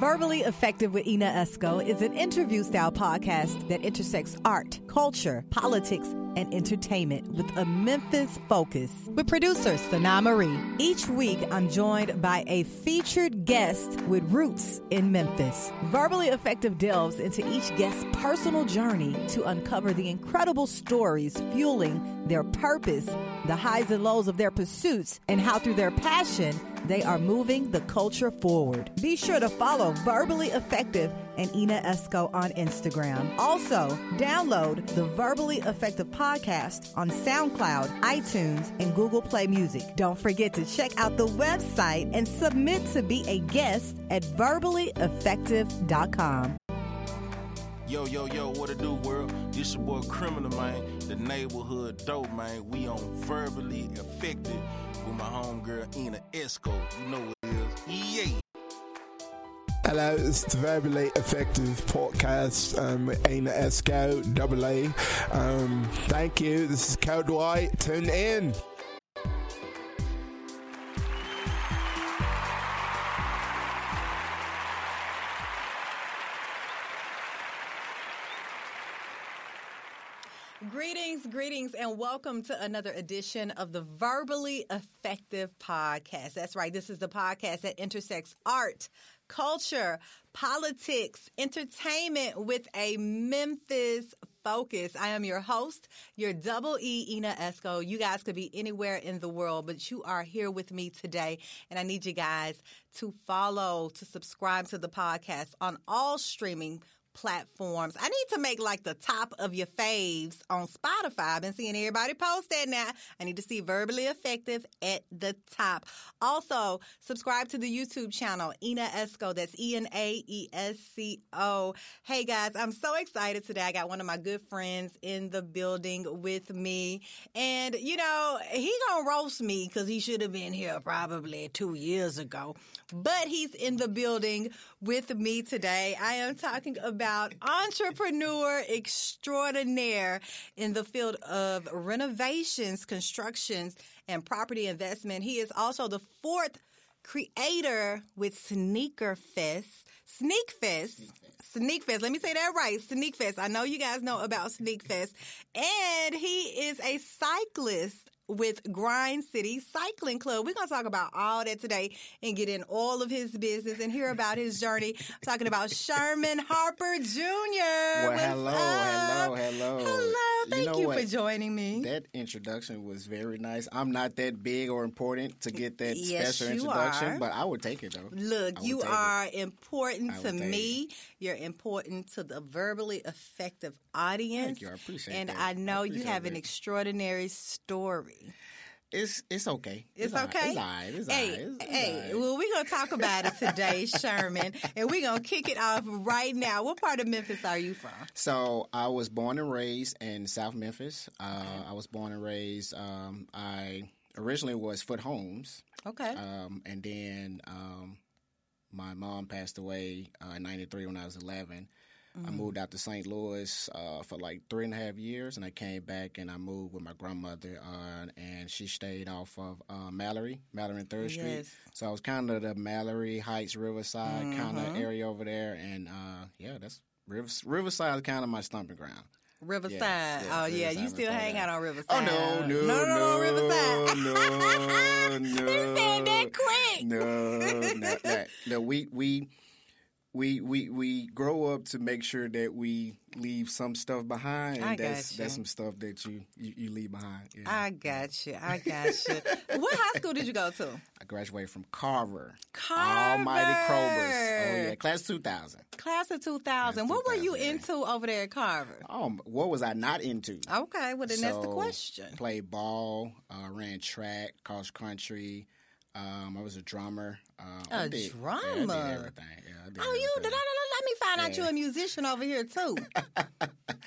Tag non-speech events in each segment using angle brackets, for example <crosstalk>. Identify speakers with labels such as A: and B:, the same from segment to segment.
A: Verbally Effective with Ina Esco is an interview style podcast that intersects art, culture, politics, and entertainment with a Memphis focus. With producer Sana Marie. Each week, I'm joined by a featured guest with roots in Memphis. Verbally Effective delves into each guest's personal journey to uncover the incredible stories fueling their purpose, the highs and lows of their pursuits, and how through their passion, they are moving the culture forward. Be sure to follow Verbally Effective and Ina Esco on Instagram. Also, download the Verbally Effective podcast on SoundCloud, iTunes, and Google Play Music. Don't forget to check out the website and submit to be a guest at verballyeffective.com.
B: Yo, yo, yo, what it do, world? This your boy Criminal, man. The neighborhood dope, man. We on Verbally Effective with my homegirl, Ina Esco. You know what it is. Yeah.
C: Hello, it's the Very Late Effective podcast um, with Ina Esco, double A. Um, thank you. This is Code White. Tune in.
A: Greetings, greetings, and welcome to another edition of the Verbally Effective Podcast. That's right, this is the podcast that intersects art, culture, politics, entertainment with a Memphis focus. I am your host, your double E, Ina Esco. You guys could be anywhere in the world, but you are here with me today. And I need you guys to follow, to subscribe to the podcast on all streaming platforms. I need to make like the top of your faves on Spotify. I've been seeing everybody post that now. I need to see verbally effective at the top. Also, subscribe to the YouTube channel, Ina Esco. That's E N A E S C O. Hey guys, I'm so excited today. I got one of my good friends in the building with me. And you know, he gonna roast me because he should have been here probably two years ago. But he's in the building with me today. I am talking about entrepreneur extraordinaire in the field of renovations, constructions, and property investment. He is also the fourth creator with Sneaker Fest. Sneak Fest. Sneak Fest. Let me say that right. Sneak Fest. I know you guys know about Sneak Fest. And he is a cyclist with Grind City Cycling Club. We're going to talk about all that today and get in all of his business and hear about his journey. I'm talking about Sherman Harper Jr.
D: Well, hello,
A: up?
D: hello, hello.
A: Hello. Thank
D: know
A: you, for joining me.
D: That introduction was very nice. I'm not that big or important to get that
A: Yes,
D: special introduction,
A: are.
D: but I would take it though.
A: Look, you
D: take it.
A: are important to me. You're important to the verbally effective audience.
D: Thank you. I appreciate
A: and
D: that.
A: I know
D: I
A: you have an extraordinary story.
D: It's it's okay.
A: It's,
D: right.
A: okay.
D: It's all right. It's
A: hey,
D: all right. It's, it's
A: hey.
D: all right.
A: Well, we're gonna talk about it today, <laughs> Sherman, and we're gonna kick it off right now. What part of Memphis are you from?
D: So I was born and raised in South Memphis. Uh, I was born and raised. Um, I originally was Foote Homes,
A: Okay.
D: um, and then um, my mom passed away uh, in '93 when I was 11.
A: Mm-hmm.
D: I moved out to St. Louis uh, for like three and a half years, and I came back and I moved with my grandmother, uh, and she stayed off of uh, Mallory, Mallory and Third
A: Yes.
D: Street. So I was kind of the Mallory Heights, Riverside kind
A: Mm-hmm.
D: of area over there, and uh, yeah, that's Rivers, Riverside is kind of my stomping ground.
A: Riverside.
D: yeah,
A: oh yeah, you
D: Riverside,
A: still hang out on Riverside.
D: Oh no, no,
A: no, no,
D: no,
A: Riverside.
D: no, <laughs> no.
A: You said that quick.
D: No, no, no, no. We we we we we grow up to make sure that we leave some stuff behind, and
A: I
D: that's that's some stuff that you you, you leave behind. Yeah.
A: I got you. I got you. what high school did you go to?
D: I graduated from Carver,
A: Carver.
D: Almighty Cobras. Oh yeah, class two thousand.
A: Class of 2000.
D: Class
A: What were you
D: yeah.
A: into over there at Carver?
D: Um, what was I not into?
A: Okay, well then that's the question.
D: Played ball, uh, ran track, cross country. Um, I was a drummer. Uh,
A: A
D: did- Yeah, I
A: drummer?
D: did everything. Yeah, did
A: Oh, you
D: everything.
A: let, let me find out you're a musician over here too. <laughs>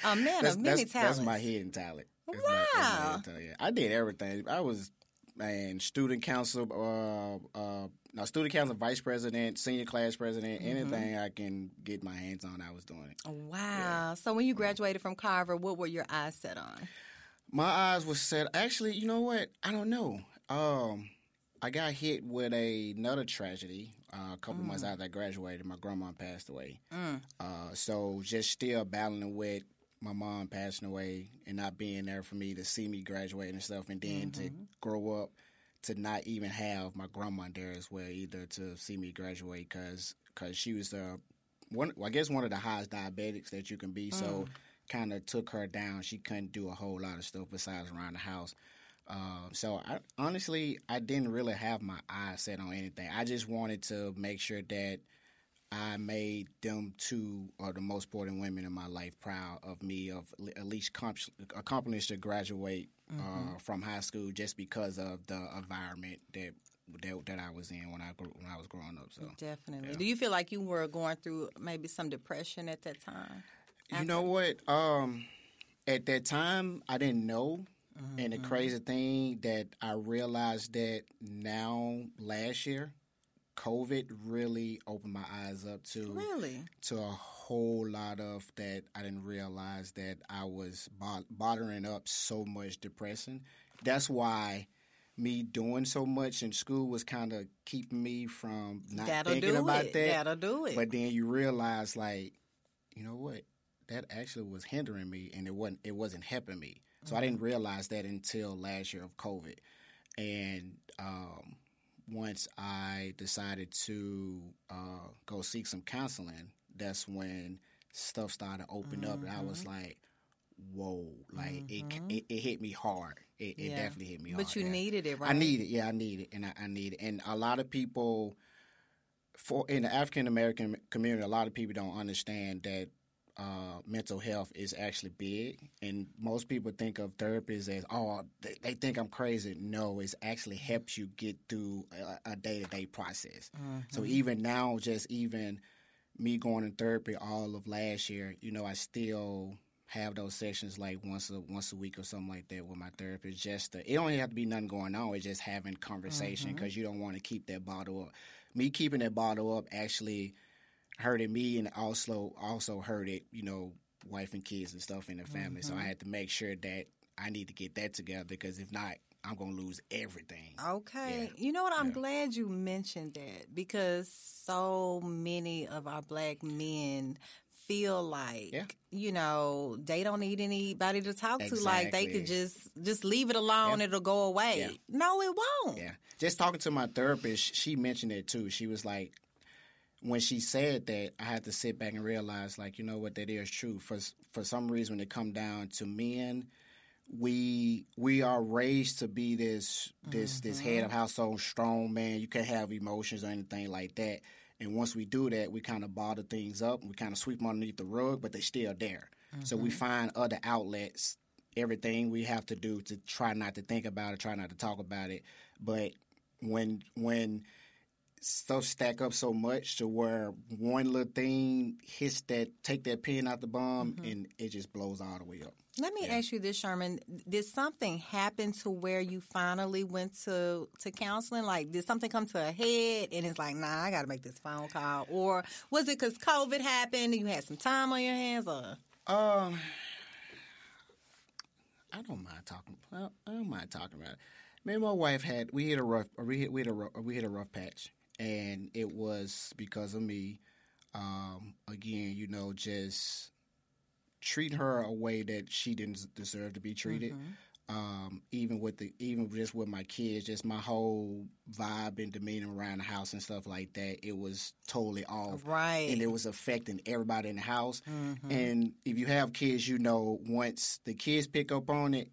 A: a man
D: That's,
A: of many
D: that's,
A: talents.
D: that's my hidden talent. That's my- my
A: Wow.
D: talent, yeah. I did everything. I was man, student council, uh, uh, no, student council vice president, senior class president,
A: Mm-hmm.
D: anything I can get my hands on, I was doing it.
A: Wow. So when you graduated from Carver, what were your eyes set on?
D: My eyes were set. Actually, you know what? I don't know. Um, I got hit with a, another tragedy uh, a couple months after I graduated. My grandma passed away. Uh, so just still battling with my mom passing away and not being there for me to see me graduate and stuff, and then to grow up to not even have my grandma there as well either to see me graduate because cause she was uh, one I guess one of the highest diabetics that you can be. So kind of took her down. She couldn't do a whole lot of stuff besides around the house. Uh, so I, honestly, I didn't really have my eyes set on anything. I just wanted to make sure that I made them two or the most important women in my life proud of me of at least com- accomplished to graduate uh, from high school just because of the environment that that, that I was in when I grew, when I was growing up. So
A: Definitely. Do you feel like you were going through maybe some depression at that time?
D: You know what? Um, at that time, I didn't know. Mm-hmm, and the mm-hmm. crazy thing that I realized that now last year, COVID really opened my eyes up to
A: Really?
D: to a whole lot of that I didn't realize that I was bo- bothering up so much depression. That's why me doing so much in school was kind of keeping me from not
A: That'll
D: thinking
A: do
D: about
A: it.
D: that.
A: That'll do it.
D: But then you realize, like, you know what? That actually was hindering me, and it wasn't. It wasn't helping me. So I didn't
A: Mm-hmm.
D: realize that until last year of COVID, and um, once I decided to uh, go seek some counseling, that's when stuff started to open up, and I was
A: Mm-hmm.
D: like, "Whoa!" Like it, it, it hit me hard. It, it definitely hit me hard.
A: But you
D: yeah.
A: needed it, right?
D: I need it. Yeah, I need it, and I, I need it. And a lot of people, for in the African American community, a lot of people don't understand that uh, mental health is actually big. And most people think of therapists as, oh, they, they think I'm crazy. No, it actually helps you get through a day to day process. So even now, just even me going in therapy all of last year, you know, I still have those sessions like once a once a week or something like that with my therapist. Just to, it don't have to be nothing going on. It's just having conversation because you don't want to keep that bottle up. Me keeping that bottle up actually hurted me and also also hurted you know wife and kids and stuff in the family. So I mm-hmm. had to make sure that I need to get that together because if not, I'm gonna lose everything.
A: Okay. You know what? I'm glad you mentioned that because so many of our black men feel like
D: Yeah.
A: you know they don't need anybody to talk to like they could just just leave it alone it'll go away
D: Yeah.
A: no it won't
D: Yeah. Just talking to my therapist, she mentioned it too. She was like, when she said that, I had to sit back and realize, like, you know what, that is true. For for some reason, when it come down to men, we we are raised to be this this this head mm-hmm. of household, strong man. You can't have emotions or anything like that. And once we do that, we kind of bottle things up. We kind of sweep them underneath the rug, but they're still there. So we mm-hmm. find other outlets. Everything we have to do to try not to think about it, try not to talk about it. But when when stuff stack up so much to where one little thing hits that take that pin out the bomb and it just blows all the way up.
A: let me ask you this sherman did something happen to where you finally went to to counseling like did something come to a head and it's like nah i gotta make this phone call or was it because covid happened and you had some time on your hands or
D: Um, I don't mind talking. I don't mind talking about it. Me and my wife had we hit a rough we hit we hit a rough, we hit a rough patch, and it was because of me. Um, again, you know, just treat her a way that she didn't deserve to be treated. Um, even with the even just with my kids, just my whole vibe and demeanor around the house and stuff like that, it was totally off
A: right
D: and it was affecting everybody in the house. And if you have kids, you know once the kids pick up on it,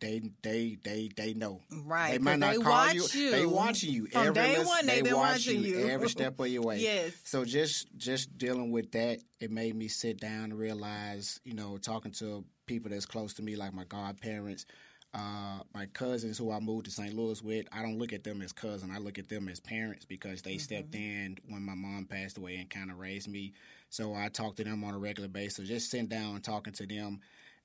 D: they they they they know.
A: Right,
D: They might not
A: they
D: call
A: watch
D: you.
A: you.
D: They watching you
A: From
D: every
A: day one, they've
D: they
A: been
D: watch
A: watching you.
D: every step of your <laughs> way.
A: Yes.
D: So just just dealing with that, it made me sit down and realize, you know, talking to people that's close to me, like my godparents, uh, my cousins who I moved to St. Louis with. I don't look at them as cousin. I look at them as parents because they stepped in when my mom passed away and kind of raised me. So I talk to them on a regular basis. Just sitting down and talking to them,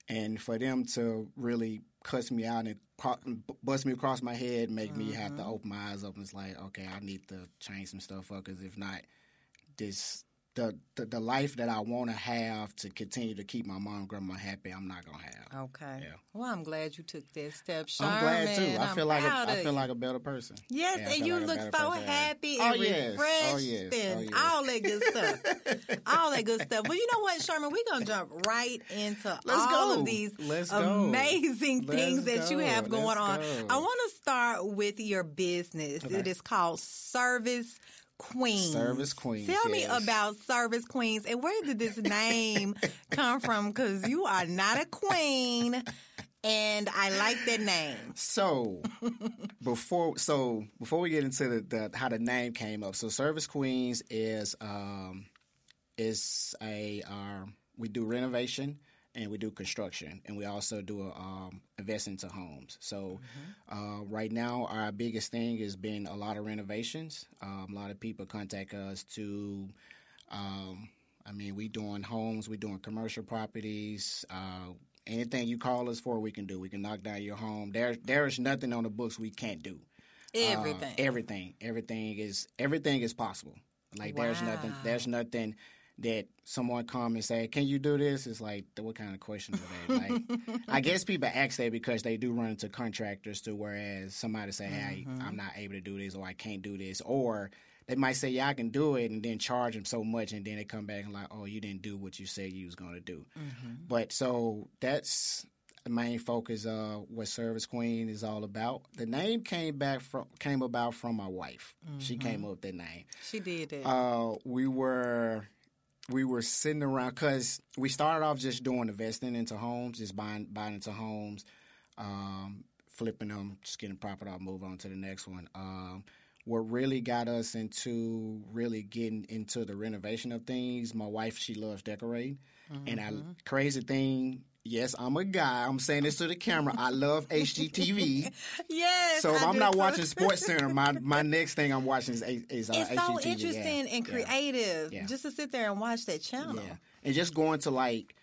D: and for them to really cuss me out and bust me across my head, make me have to mm-hmm. open my eyes up and it's like, okay, I need to change some stuff up because if not, this the, the the life that I want to have to continue to keep my mom and grandma happy, I'm not gonna have.
A: Okay.
D: Yeah.
A: Well, I'm glad you took that step, Sherman.
D: I'm glad too. I
A: I'm
D: feel like a, I feel like a better person.
A: Yes,
D: Yeah,
A: and you
D: like
A: look so happy
D: Oh,
A: and
D: yes.
A: Oh, refreshed
D: Oh, yes.
A: and
D: Oh, yes.
A: all that good stuff. <laughs> all that good stuff. Well, you know what, Sherman? We're going to jump right into
D: Let's
A: all
D: go.
A: of these
D: Let's go.
A: amazing
D: Let's
A: things that you have going
D: Let's
A: on.
D: go.
A: I want to start with your business.
D: Okay.
A: It is called Service Queens.
D: Service Queens,
A: Tell me about Service Queens and where did this name <laughs> come from? Because you are not a queen. And I like that name.
D: So before so before we get into the, the how the name came up, so Service Queens is um is a um we do renovation and we do construction and we also do a, um, invest into homes. So uh, right now our biggest thing has been a lot of renovations. Um, a lot of people contact us to. Um, I mean, we doing homes, we doing commercial properties. Uh, anything you call us for, we can do. We can knock down your home. There, there is nothing on the books we can't do. Uh,
A: Everything.
D: everything, everything is everything is possible. Like there's nothing, there's nothing that someone come and say, "Can you do this?" It's like, what kind of question is that? Like, <laughs> I guess people ask that because they do run into contractors to whereas somebody say, "Hey,
A: Mm-hmm.
D: I'm not able to do this," or "I can't do this," or they might say, "Yeah, I can do it," and then charge them so much, and then they come back and like, "Oh, you didn't do what you said you was going to do."
A: Mm-hmm.
D: But so that's the main focus of what Service Queen is all about. The name came back from came about from my wife. She
A: Mm-hmm.
D: came up with that name.
A: She did it.
D: Uh, we were we were sitting around because we started off just doing investing into homes, just buying buying into homes, um, flipping them, just getting profit off, move on to the next one. Um, what really got us into really getting into the renovation of things, my wife she loves decorating, and I crazy thing. Yes, I'm a guy. I'm saying this to the camera. I love HGTV. <laughs>
A: yes.
D: So if
A: I
D: I'm not watching Sports Center, my <laughs> my next thing I'm watching is, is uh,
A: It's so
D: HGTV. Yeah,
A: interesting and creative
D: Yeah.
A: just to sit there and watch that channel.
D: Yeah, and just going to like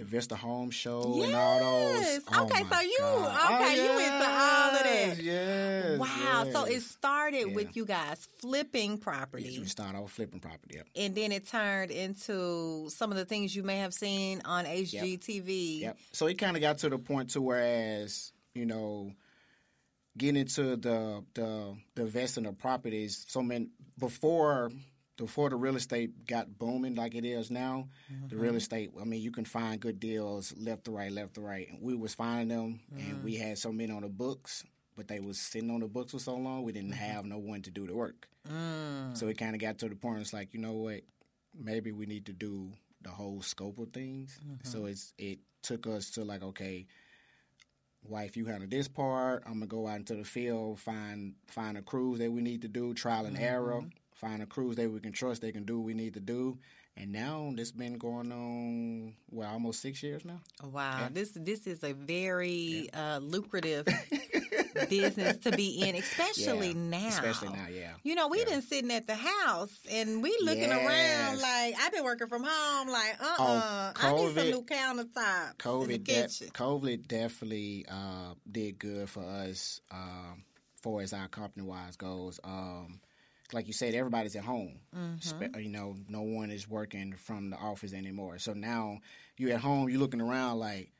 D: the Vesta Home Show and all those.
A: Yes.
D: Oh
A: Okay, so you-
D: God.
A: okay, oh, you into all of that.
D: Yes, Yes.
A: Wow. So it started
D: Yeah.
A: with you guys flipping property.
D: You started off flipping property. Yep.
A: and then it turned into some of the things you may have seen on HGTV.
D: Yep. So it kind of got to the point to whereas you know, getting into the the the investing of properties. So many before before the real estate got booming like it is now, the
A: Mm-hmm.
D: real estate. I mean, you can find good deals left to right, left to right. And we was finding them, and we
A: Mm.
D: had so many on the books. But they was sitting on the books for so long, we didn't
A: Mm-hmm.
D: have no one to do the work.
A: Mm.
D: So it kind of got to the point. It's like, you know what? Maybe we need to do the whole scope of things. So it's it took us to like, okay, wife, you handle this part. I'm gonna go out into the field, find find a cruise that we need to do, trial and error. Find a cruise that we can trust. They can do what we need to do. And now this been going on well almost six years now.
A: Wow, this this is a very uh, lucrative <laughs> business to be in, especially
D: Yeah.
A: now.
D: Especially now, yeah.
A: You know, we've
D: Yeah.
A: been sitting at the house and we looking
D: Yes.
A: around like I've been working from home. Like, uh, uh
D: Oh,
A: I need some new countertops
D: COVID, COVID definitely uh, did good for us, um, for as our company wise goes. Um, like you said, everybody's at home. Spe- mm-hmm. you know, no one is working from the office anymore. So now you're at home, you're looking around like,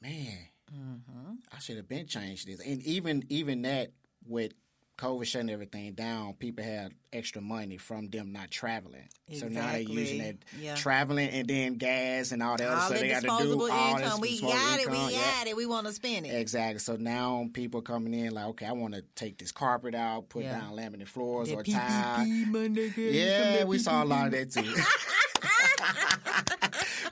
D: man, mm-hmm. I should have been changed this. And even even that with COVID shutting everything down, people had extra money from them not traveling. So now they're using that
A: Yeah.
D: traveling and then gas and all that other
A: all
D: stuff
A: that
D: they got to do.
A: disposable
D: all
A: income.
D: this
A: We got it. We
D: yeah.
A: got it. We want to spend it.
D: Exactly. So now people coming in like, okay, I want to take this carpet out, put
A: Yeah.
D: down laminate floors
A: That
D: or tile.
A: PPP.
D: Yeah, we saw a lot of that too. <laughs>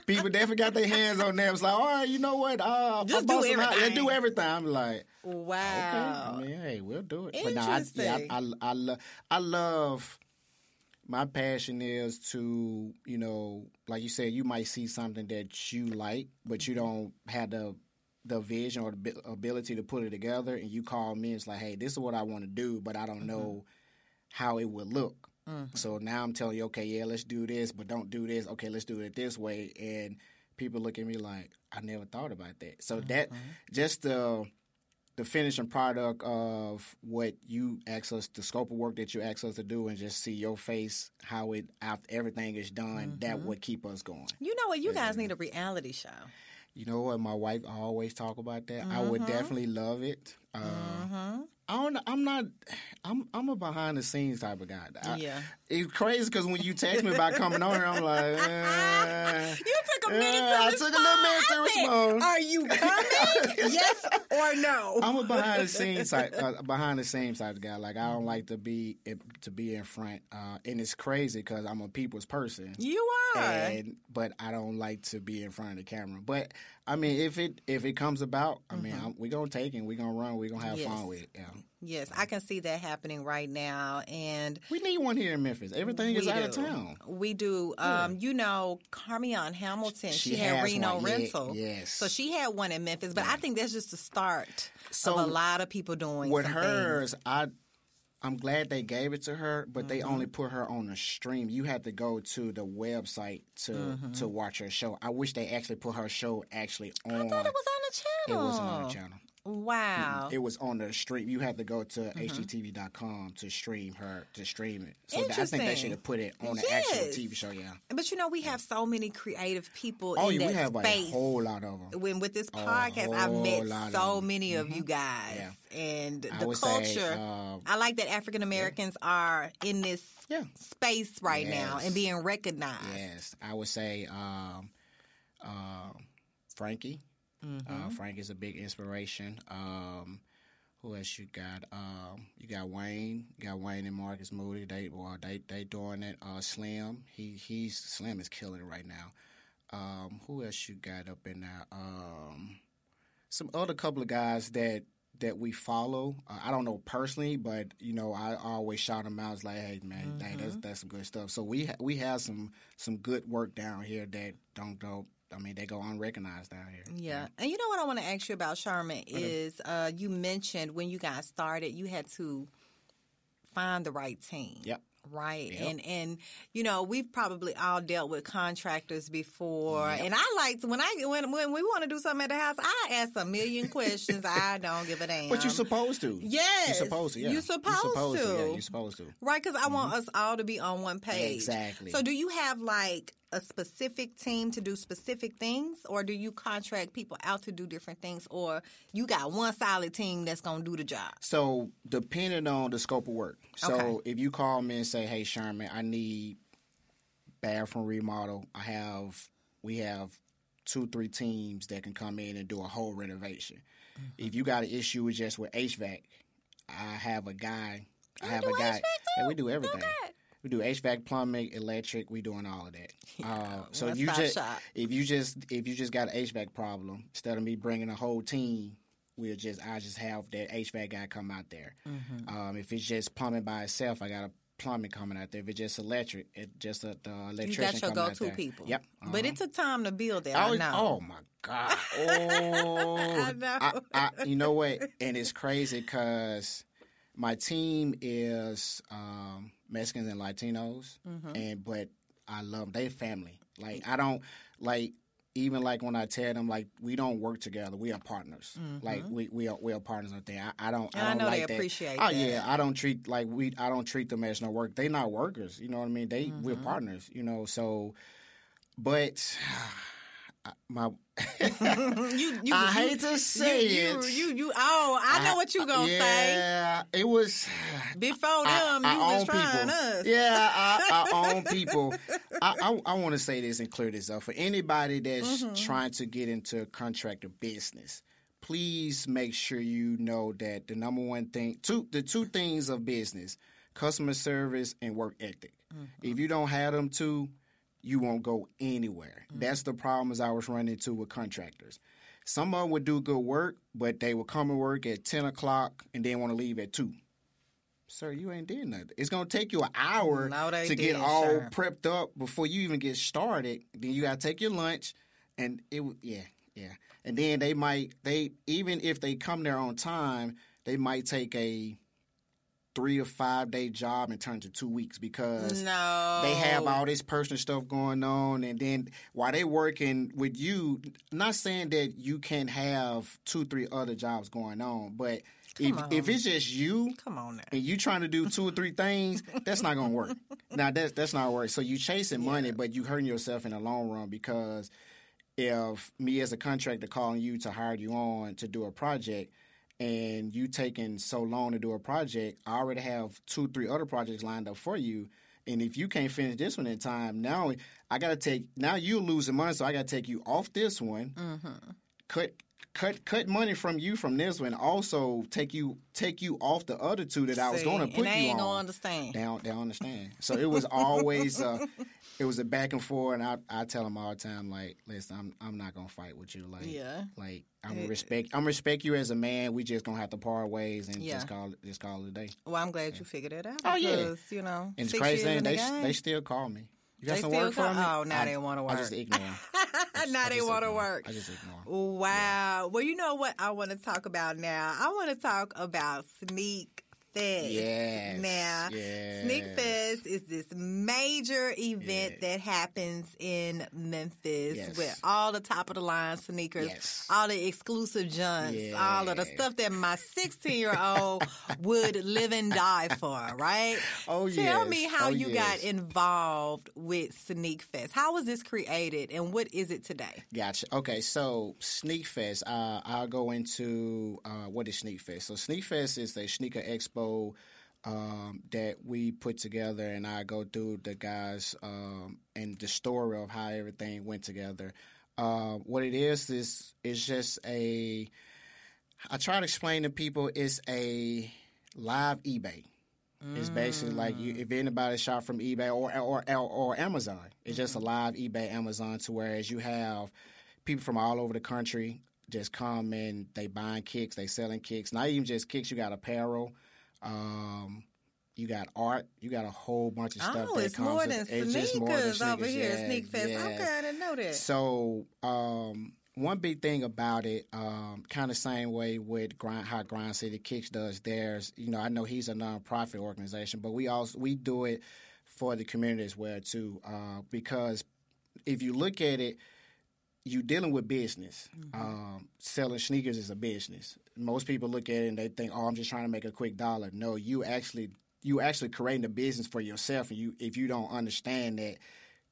D: People definitely got their hands on them. It's like, all right, you know what? Uh,
A: Just do
D: some out-
A: everything.
D: do everything. I'm like,
A: Wow.
D: okay. I mean, hey, we'll do it. But no, I, yeah,
A: Interesting.
D: I, I, I, lo- I love. My passion is to, you know, like you said, you might see something that you like, but you don't have the the vision or the ability to put it together. And you call me, and it's like, hey, this is what I want to do, but I don't know how it would look. Mm-hmm. So now I'm telling you, okay, yeah, let's do this, but don't do this. Okay, let's do it this way. And people look at me like, I never thought about that. So mm-hmm. that mm-hmm. just the the finishing product of what you ask us, the scope of work that you ask us to do, and just see your face, how it after everything is done, that would keep us going.
A: You know what? You guys need a reality show.
D: You know what? My wife always talk about that. I would definitely love it. Uh, I don't. I'm not. I'm. I'm a behind the scenes type of guy. I-
A: Yeah.
D: It's crazy because when you text me about coming on here, I'm like, <laughs> eh.
A: You took a minute
D: Yeah,
A: to
D: I took a little minute to
A: I said,
D: respond.
A: Are you coming? yes or no?
D: I'm a behind the scenes type, uh, behind the scenes type of guy. Like I don't like to be to be in front, uh, and it's crazy because I'm a people's person.
A: you are.
D: And but I don't like to be in front of the camera. But I mean, if it if it comes about, I mean, I'm, we gonna take it. We're gonna run. We're gonna have
A: Yes.
D: fun with it. Yeah.
A: yes, I can see that happening right now, and
D: We need one here in Memphis. Everything is
A: we
D: out of town.
A: We do. Um, You know, Carmion Hamilton. She,
D: She
A: had Reno
D: one, yeah,
A: Rental.
D: yes.
A: So she had one in Memphis, but I think that's just the start
D: So,
A: of a lot of people doing
D: With
A: some things.
D: hers, I I'm glad they gave it to her, but they
A: Mm-hmm.
D: only put her on the stream. You had to go to the website to
A: Mm-hmm.
D: to watch her show. I wish they actually put her show actually on.
A: I thought it was on the channel.
D: It wasn't on the channel.
A: Wow.
D: It was on the stream. You had to go to
A: Mm-hmm.
D: hgtv.com to stream her to stream it. So I think they should have put it on the actual TV show. Yeah.
A: But you know, we have so many creative people
D: Oh,
A: in
D: yeah,
A: that
D: we have
A: space.
D: a whole lot of them.
A: when with this podcast, I've met
D: of
A: so
D: them.
A: many of you guys,
D: Yeah.
A: and the culture.
D: say, uh,
A: I like that African Americans are in this
D: Yeah.
A: space right now and being recognized.
D: Yes, I would say um, uh, Frankie.
A: Mm-hmm.
D: Uh, Frank is a big inspiration. Um, who else you got? Um, you got Wayne. You got Wayne and Marcus Moody. They well, they they doing it. Uh, Slim. He he's Slim is killing it right now. Um, who else you got up in there? Um, some other couple of guys that that we follow. Uh, I don't know personally, but you know, I always shout them out. It's like, hey man, hey, that's that's some good stuff. So we ha- we have some some good work down here that don't go. I mean, they go unrecognized down here.
A: Yeah. And you know what I want to ask you about, Sherman, is uh, you mentioned when you guys started, you had to find the right team.
D: Yep.
A: Right.
D: Yep.
A: And and you know, we've probably all dealt with contractors before. And I like to, when I when when we want to do something at the house, I ask a million questions. I don't give a damn.
D: But you're supposed to.
A: Yes.
D: You're supposed to. Yeah.
A: You're supposed to.
D: Yeah, you're supposed to.
A: Right, because I want us all to be on one page.
D: Exactly.
A: So, do you have like a specific team to do specific things, or do you contract people out to do different things, or you got one solid team that's going to do the job?
D: So depending on the scope of work. So
A: Okay.
D: if you call me and say, "Hey, Sherman, I need bathroom remodel," I have we have two, three teams that can come in and do a whole renovation.
A: Mm-hmm.
D: If you got an issue with just with HVAC, I have a guy. I have
A: do
D: a guy.
A: HVAC
D: Yeah,
A: too?
D: we do everything.
A: Okay.
D: We do HVAC, plumbing, electric. We doing all of that. <laughs> uh, so if you just if you just if you just got an HVAC problem, instead of me bringing a whole team, we'll just I just have that HVAC guy come out there.
A: Mm-hmm.
D: Um, if it's just plumbing by itself, I got a plumbing coming out there. If it's just electric, it just a, the
A: You got your go-to people.
D: Yep.
A: But
D: uh-huh.
A: it took time to build that.
D: Oh,
A: I know.
D: oh my God! <laughs> Oh,
A: I know.
D: I, you know what? And it's crazy because my team is um, Mexicans and Latinos,
A: Mm-hmm.
D: and but I love they family. Like I don't like even like when I tell them like we don't work together, we are partners. Like we we are we are partners out there. I, I don't.
A: Mm-hmm. And I
D: I don't
A: know they
D: that.
A: appreciate
D: Oh
A: that.
D: yeah, I don't treat like we. I don't treat them as no work. They not workers. You know what I mean? They we're
A: Mm-hmm.
D: partners. You know so. But <sighs> my <laughs>
A: you, you,
D: I
A: you-
D: hate to say
A: you,
D: it.
A: You, you, you, oh, I know what you gonna say.
D: yeah, it was.
A: Before
D: I,
A: them,
D: I
A: you was
D: own
A: trying
D: people.
A: us.
D: Yeah, I, I <laughs> own people. I, I, I want to say this and clear this up for anybody that's
A: Mm-hmm.
D: trying to get into a contractor business. Please make sure you know that the number one thing, two, the two things of business, customer service and work ethic.
A: Mm-hmm.
D: If you don't have them two, you won't go anywhere.
A: Mm-hmm.
D: That's the problems I was running into with contractors. Some of them would do good work, but they would come and work at 10 o'clock and then want to leave at 2. Sir, you ain't did nothing. It's going to take you an hour to get all
A: sir.
D: prepped up before you even get started. Then you got to take your lunch, and it yeah, yeah. And then they might they even if they come there on time, they might take a three or five day job and turn to two weeks because
A: No.
D: they have all this personal stuff going on and then while they working with you not saying that you can't have two three other jobs going on but if, if it's just you
A: Come on now.
D: and you trying to do two or three <laughs> things, that's not gonna work. now that's that's not work. So you chasing money, but you hurting yourself in the long run because if me as a contractor calling you to hire you on to do a project and you taking so long to do a project, I already have two, three other projects lined up for you. And if you can't finish this one in time, now I gotta take now you're losing money, so I gotta take you off this one. Mm-hmm. Cut cut cut money from you from this one. Also take you take you off the other two that I was going to put
A: and they
D: you
A: ain't
D: on.
A: gonna understand.
D: They don't, they don't understand. So it was always uh, <laughs> it was a back and forth, and I I tell them all the time like, listen, I'm I'm not gonna fight with you. Like
A: Yeah.
D: like I'm gonna respect I'm respect you as a man. We just gonna have to part ways and
A: Yeah.
D: just call it just call it a day.
A: Well, I'm glad you figured it out.
D: Oh, yeah.
A: you know,
D: And it's crazy thing
A: in
D: they
A: game.
D: they still call me. You got
A: They
D: some
A: still
D: work for me?
A: oh, now
D: I-
A: they wanna
D: I just
A: work.
D: ignore <laughs>
A: now
D: I
A: they want to work.
D: I just ignore.
A: Wow. Well, you know what I want to talk about now? I want to talk about Sneak Fest.
D: Yes,
A: Now,
D: yes.
A: Sneak Fest is this major event that happens in Memphis
D: Yes.
A: with all the top of the line sneakers,
D: Yes.
A: all the exclusive junks, all of the stuff that my 16 year old <laughs> would live and die for, right?
D: Oh,
A: Tell
D: yes.
A: me how
D: Oh,
A: you got involved with Sneak Fest. How was this created and what is it today?
D: Gotcha. Okay, so Sneak Fest, uh, I'll go into uh, what is Sneak Fest. So Sneak Fest is a sneaker expo um, that we put together, and I go through the guys um, and the story of how everything went together. Uh, what it is is it's just a. I try to explain to people it's a live eBay. It's basically like you, if anybody shop from eBay or or or, or Amazon, it's just a live eBay Amazon. To whereas you have people from all over the country just come and they buying kicks, they selling kicks. Not even just kicks. You got apparel, um, you got art, you got a whole bunch of stuff.
A: Oh,
D: that
A: it's
D: comes
A: more
D: with-
A: than
D: it's
A: sneakers
D: just more than
A: over here.
D: Yes,
A: Sneak Fest.
D: yes.
A: Okay, I didn't know that.
D: So um, one big thing about it, um, kind of same way with grind, how Grind City Kicks does theirs. You know, I know he's a nonprofit organization, but we also we do it for the community as well too. Uh, because if you look at it, you're dealing with business. Um, selling sneakers is a business. Most people look at it and they think, "Oh, I'm just trying to make a quick dollar." No, you actually you actually creating a business for yourself, and you if you don't understand that.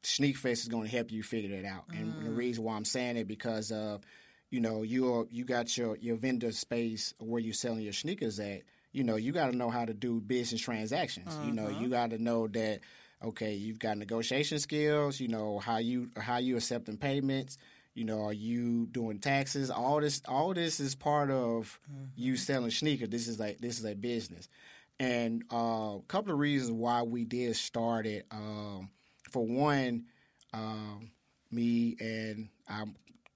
D: Sneak Fest is going to help you figure that out. And the mm. reason why I'm saying it because of, you know, you you got your your vendor space where you're selling your sneakers at. You know, you got to know how to do business transactions. You know, mm-hmm. you got to know that okay, you've got negotiation skills. You know how you how you accepting payments. You know, are you doing taxes? All this all this is part of you selling sneakers. This is like this is a business. And uh, a couple of reasons why we did start it. Um, for one, um, me and I'm.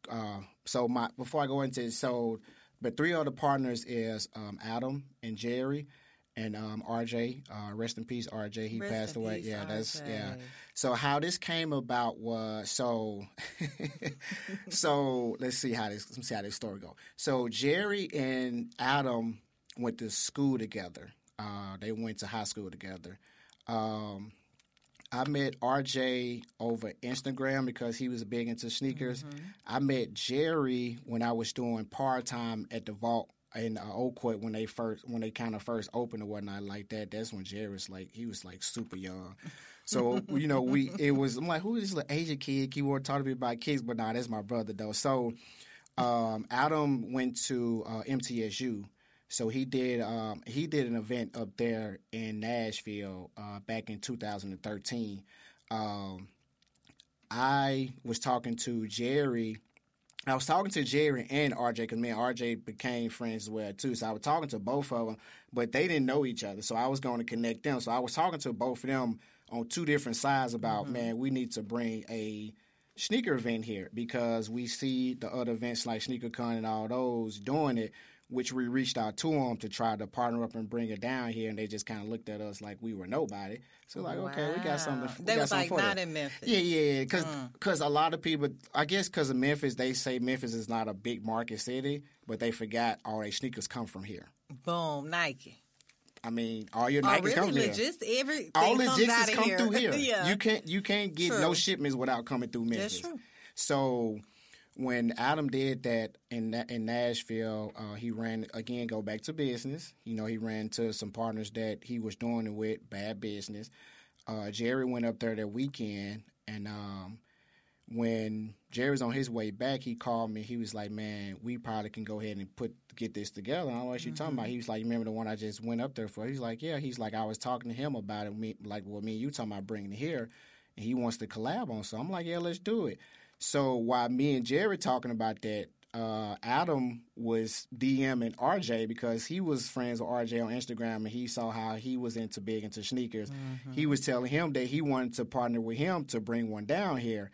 D: Uh, so my before I go into it, so but three other partners is um, Adam and Jerry and um, RJ. Uh, rest in peace, RJ. He
A: Rest
D: passed away.
A: peace,
D: yeah, that's yeah. So how this came about was so. <laughs> so let's see how this let's see how this story go. So Jerry and Adam went to school together. Uh, they went to high school together. Um, I met RJ over Instagram because he was big into sneakers. I met Jerry when I was doing part time at the Vault in uh, Oakwood when they first when they kind of first opened or whatnot like that. That's when Jerry was like he was like super young. So <laughs> you know we it was I'm like who is this little Asian kid? He want to talk to me about kids, but nah, that's my brother though. So um, Adam went to uh, MTSU. So he did um, he did an event up there in Nashville uh, back in 2013. Um, I was talking to Jerry. I was talking to Jerry and RJ because me and RJ became friends as well too. So I was talking to both of them, but they didn't know each other. So I was going to connect them. So I was talking to both of them on two different sides about mm-hmm. man, we need to bring a sneaker event here because we see the other events like SneakerCon and all those doing it, which we reached out to them to try to partner up and bring it down here, and they just kind of looked at us like we were nobody. So like, okay, we got something.
A: Wow.
D: we
A: They was like,
D: for
A: not
D: them.
A: in Memphis.
D: Yeah, yeah, yeah. Because
A: Mm.
D: a lot of people, I guess, because of Memphis, they say Memphis is not a big market city, but they forgot all their sneakers come from here.
A: Boom, Nike.
D: I mean, all your
A: Oh,
D: Nikes
A: really?
D: come here.
A: Legit, everything
D: all logistics come
A: here.
D: through here. <laughs>
A: yeah.
D: You can't you can't get
A: True.
D: no shipments without coming through Memphis.
A: That's true.
D: So when Adam did that in in Nashville, uh, he ran again. Go back to business. You know, he ran to some partners that he was doing it with. Bad business. Uh, Jerry went up there that weekend, and um, when Jerry was on his way back, he called me. He was like, "Man, we probably can go ahead and put get this together." I was you're talking about. He was like, "Remember the one I just went up there for?" He's like, "Yeah." He's like, "I was talking to him about it. Me like, well, me and you talking about bringing it here, and he wants to collab on." So I'm like, "Yeah, let's do it." So while me and Jerry talking about that, uh, Adam was DMing RJ because he was friends with RJ on Instagram and he saw how he was into big into sneakers. He was telling him that he wanted to partner with him to bring one down here.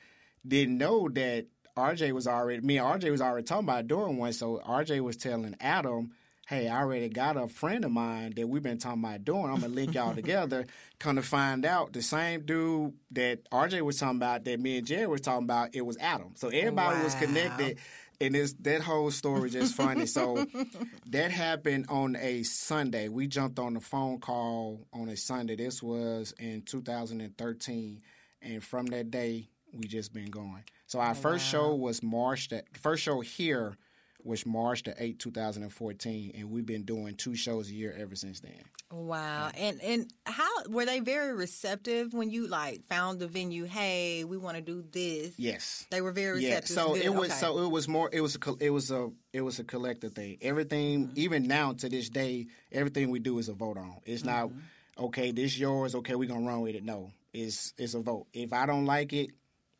D: Didn't know that RJ was already me and RJ was already talking about doing one. So RJ was telling Adam, Hey, I already got a friend of mine that we've been talking about doing. I'm gonna link y'all together. Come to find out, the same dude that RJ was talking about, that me and Jerry was talking about, it was Adam. So everybody was connected and it's that whole story just funny. so <laughs> that happened on a Sunday. We jumped on the phone call on a Sunday. This was in 2013, and from that day we just been going. So our oh, first show was March. The first show here was March the 8th, 2014, and we've been doing two shows a year ever since then.
A: Wow. And and how were they very receptive when you like found the venue? Hey, we want to do this.
D: Yes.
A: They were very receptive.
D: Yeah, so
A: Good.
D: it was
A: Okay.
D: so it was more it was a col- it was a it was a collective thing. Everything
A: Mm-hmm.
D: even now to this day, everything we do is a vote on. It's not
A: Mm-hmm.
D: okay, this yours, okay, we're gonna run with it. No. It's it's a vote. If I don't like it,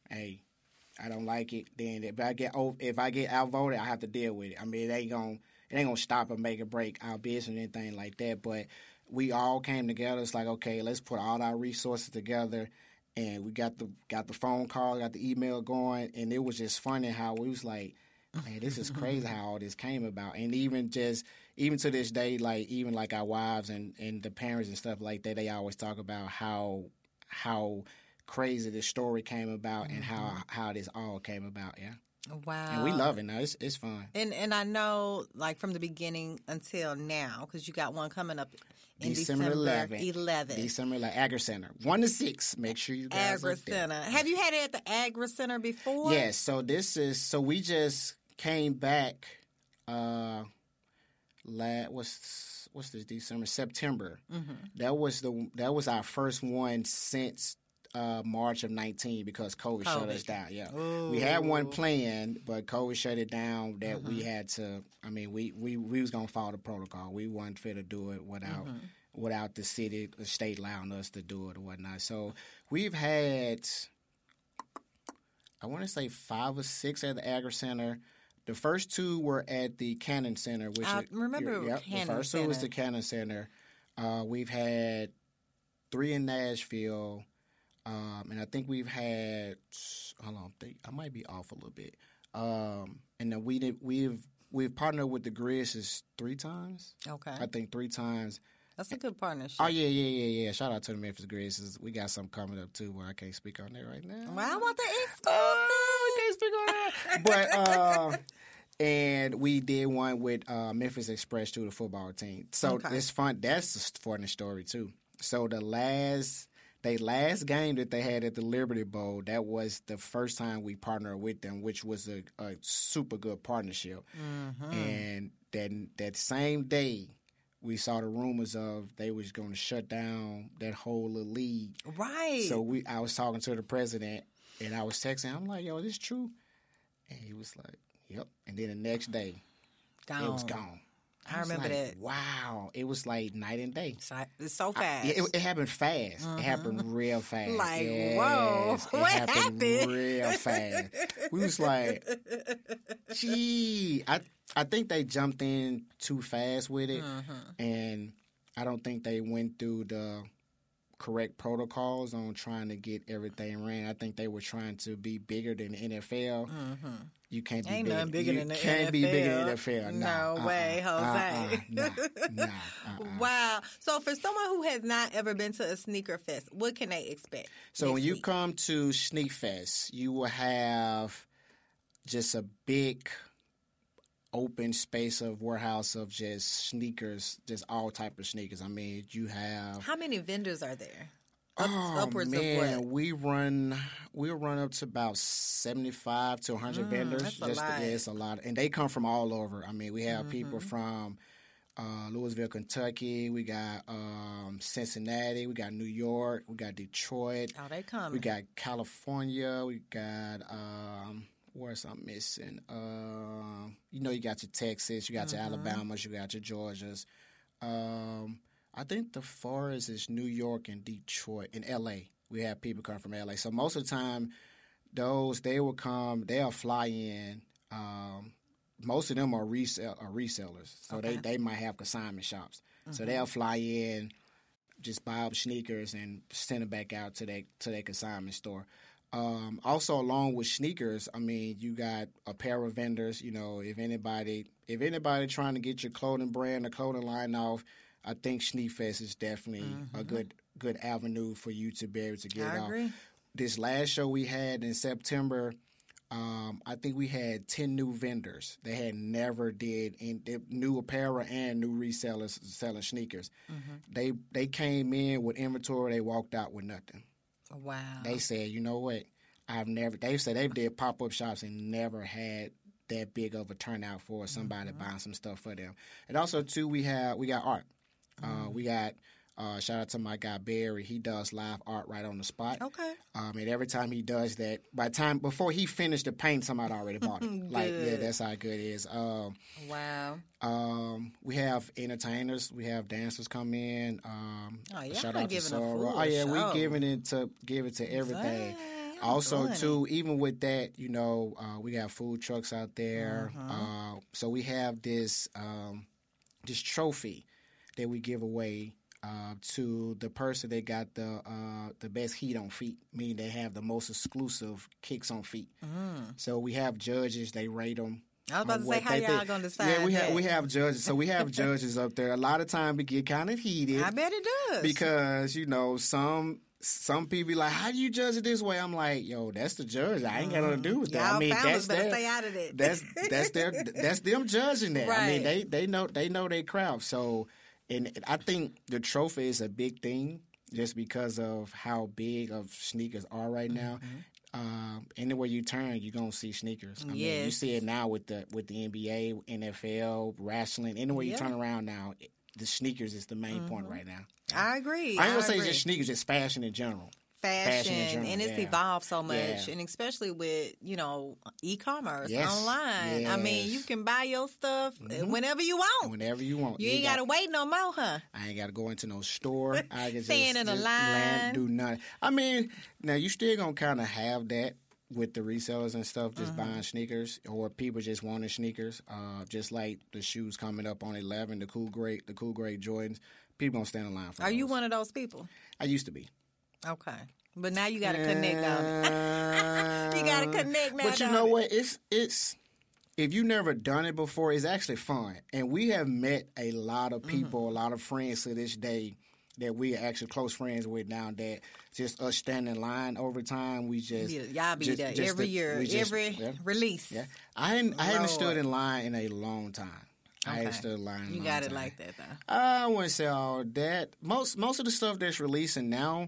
D: hey, I don't like it, then if I get if I get outvoted, I have to deal with it. I mean it ain't gonna it ain't gonna stop or make or break our business or anything like that. But we all came together. It's like, okay, let's put all our resources together and we got the got the phone call, got the email going, and it was just funny how we was like, man, this is crazy how all this came about, and even just even to this day, like even like our wives and and the parents and stuff like that, they always talk about how how crazy this story came about and how how this all came about, yeah,
A: wow.
D: and we love it now. It's it's fun.
A: And and I know like from the beginning until now because you got one coming up in
D: December
A: December
D: 11th.
A: 11th.
D: December like Agri Center, one to six. Make sure you guys
A: Agri. Center. Have you had it at the Agri Center before?
D: Yes, so this is so we just came back uh la what's what's this December September.
A: Mm-hmm.
D: That was the that was our first one since uh March of 19 because COVID, shut us down. Yeah. We had one planned, but COVID shut it down that we had to I mean we we we was going to follow the protocol. We weren't fit to do it without without the city the state allowing us to do it or whatnot. So we've had I want to say five or six at the Agri Center. The first two were at the Cannon Center, which
A: I remember
D: yep,
A: Cannon
D: the first two was the Cannon Center. Uh, we've had three in Nashville, um, and I think we've had. Hold on, I think I might be off a little bit. Um, and then we did, we've we've partnered with the Grizzlies three times.
A: Okay.
D: I think three times.
A: That's a good partnership.
D: Oh yeah, yeah, yeah, yeah. Shout out to the Memphis Grizzlies. We got something coming up too, where I can't speak on that right now.
A: Wow, I want the exclusive.
D: Oh, I can't speak on that. But uh, and we did one with uh, Memphis Express too, the football team. So
A: Okay.
D: it's fun. That's a funny story too. So the last. They last game that they had at the Liberty Bowl, that was the first time we partnered with them, which was a, a super good partnership. Mm-hmm. And then that same day, we saw the rumors of they was going to shut down that whole league.
A: Right.
D: So we, I was talking to the president, and I was texting. I'm like, "Yo, is this true?" And he was like, "Yep." And then the next day,
A: gone.
D: it was gone.
A: I
D: was
A: remember
D: like,
A: that.
D: Wow, it was like night and day.
A: So- It's so fast.
D: Yeah, it, it happened fast. It happened real fast.
A: Like,
D: Yes,
A: whoa,
D: it <laughs>
A: what
D: happened,
A: happened?
D: real fast. We was like, gee, I I think they jumped in too fast with it,
A: Mm-hmm.
D: and I don't think they went through the correct protocols on trying to get everything ran. I think they were trying to be bigger than the NFL. You can't be.
A: Ain't
D: bigger.
A: nothing bigger
D: you
A: than the
D: can't be bigger than the
A: NFL.
D: NFL.
A: No
D: Nah,
A: way,
D: uh-uh,
A: Jose.
D: uh-uh, nah, nah, <laughs> uh-uh.
A: Wow. So for someone who has not ever been to a sneaker fest, what can they expect?
D: So when you
A: week?
D: come to Sneak Fest, you will have just a big open space of warehouse of just sneakers, just all type of sneakers. I mean, you have
A: How many vendors are there? Up,
D: oh,
A: upwards
D: man,
A: of what?
D: we run we run up to about seventy five to hundred vendors.
A: Mm, that's a
D: just
A: lot. Mm-hmm.
D: yeah, it's a lot, and they come from all over. I mean, we have people from uh, Louisville, Kentucky. We got um, Cincinnati. We got New York. We got Detroit.
A: Oh, they come.
D: We got California. We got um, where's I'm missing? Um, you know, you got your Texas. You got
A: Mm-hmm.
D: your Alabamas. You got your Georgias. Um, I think the farthest is New York and Detroit and L.A. We have people come from L.A. So most of the time, those they will come. They'll fly in. Um, most of them are resell are resellers, so they they might have consignment shops. So they'll fly in, just buy up sneakers and send them back out to their to their consignment store. Um, also, along with sneakers, I mean, you got apparel vendors. You know, if anybody if anybody trying to get your clothing brand or clothing line off, I think Sneak Fest is definitely a mm-hmm. good good avenue for you to be able to get
A: I
D: off.
A: agree.
D: This last show we had in September, um, I think we had ten new vendors. They had never did in new apparel and new resellers selling sneakers. Mm-hmm. They they came in with inventory. They walked out with nothing.
A: Wow.
D: They said, you know what? I've never. They said they did pop up shops and never had that big of a turnout for somebody mm-hmm. buying some stuff for them. And also too, we have we got art. Uh, we got. Uh, shout out to my guy Barry. He does live art right on the spot.
A: Okay.
D: Um, and every time he does that, by the time before he finished the paint, somebody already <laughs> bought it. like, yeah, that's how good it is. Um,
A: Wow.
D: um, we have entertainers, we have dancers come in. Um,
A: Oh, y'all
D: shout out to Sora. Oh yeah,
A: show.
D: we giving it to give it to everything. Also, too, even with that, you know, uh, we got food trucks out there.
A: Mm-hmm.
D: Uh, so we have this um, this trophy that we give away uh, to the person that got the uh, the best heat on feet, meaning they have the most exclusive kicks on feet. So we have judges; they rate them.
A: Mm. I was about to say, how y'all gonna decide
D: Yeah, we have
A: that?
D: we have judges. So we have <laughs> judges up there. A lot of time we get kind of heated
A: I bet it does.
D: because you know some some people be like, "How do you judge it this way?" I'm like, "Yo, that's the judge. I ain't got nothing to do with that.
A: Y'all
D: I mean, that's their,
A: stay out of that.
D: that's that's their <laughs> that's them judging that. I mean, they they know they know their craft. So, and I think the trophy is a big thing just because of how big of sneakers are right now.
A: Mm-hmm.
D: Um, anywhere you turn, you're gonna see sneakers. I mean, you see it now with the with the NBA, NFL, wrestling. Anywhere you turn around now, the sneakers is the main point
A: Mm-hmm.
D: right now.
A: I agree.
D: I ain't gonna say
A: agree.
D: it's just sneakers, just fashion in general.
A: Fashion,
D: fashion general,
A: and it's
D: yeah.
A: evolved so much,
D: Yeah.
A: and especially with you know e-commerce
D: Yes.
A: online. I mean, you can buy your stuff
D: Mm-hmm.
A: whenever you want.
D: Whenever you want.
A: you ain't
D: got-
A: gotta wait no more, huh?
D: I ain't got to go into no store. <laughs> I can
A: Stand
D: just,
A: in a line.
D: land- do nothing. I mean, now you still gonna kind of have that with the resellers and stuff, just
A: Mm-hmm.
D: buying sneakers or people just wanting sneakers. Uh, just like the shoes coming up on eleven, the Cool Grey the Cool Grey Jordans. People gonna stand in line for.
A: Are you one of those people?
D: I used to be.
A: Okay, but now you got to connect on it. <laughs> You gotta connect now,
D: But you know
A: it?
D: what? It's it's if you never done it before, it's actually fun. And we have met a lot
A: Mm-hmm.
D: of people, a lot of friends to this day that we are actually close friends with now. That just us standing in line over time. We just
A: Yeah, y'all be
D: just-
A: there
D: just
A: every
D: the-
A: year,
D: just-
A: every
D: yeah.
A: release.
D: Yeah, I hadn't I hadn't stood in line in a long time. I hadn't stood in line. In a
A: You got it
D: time.
A: like that though.
D: I wouldn't say all that. Most most of the stuff that's releasing now,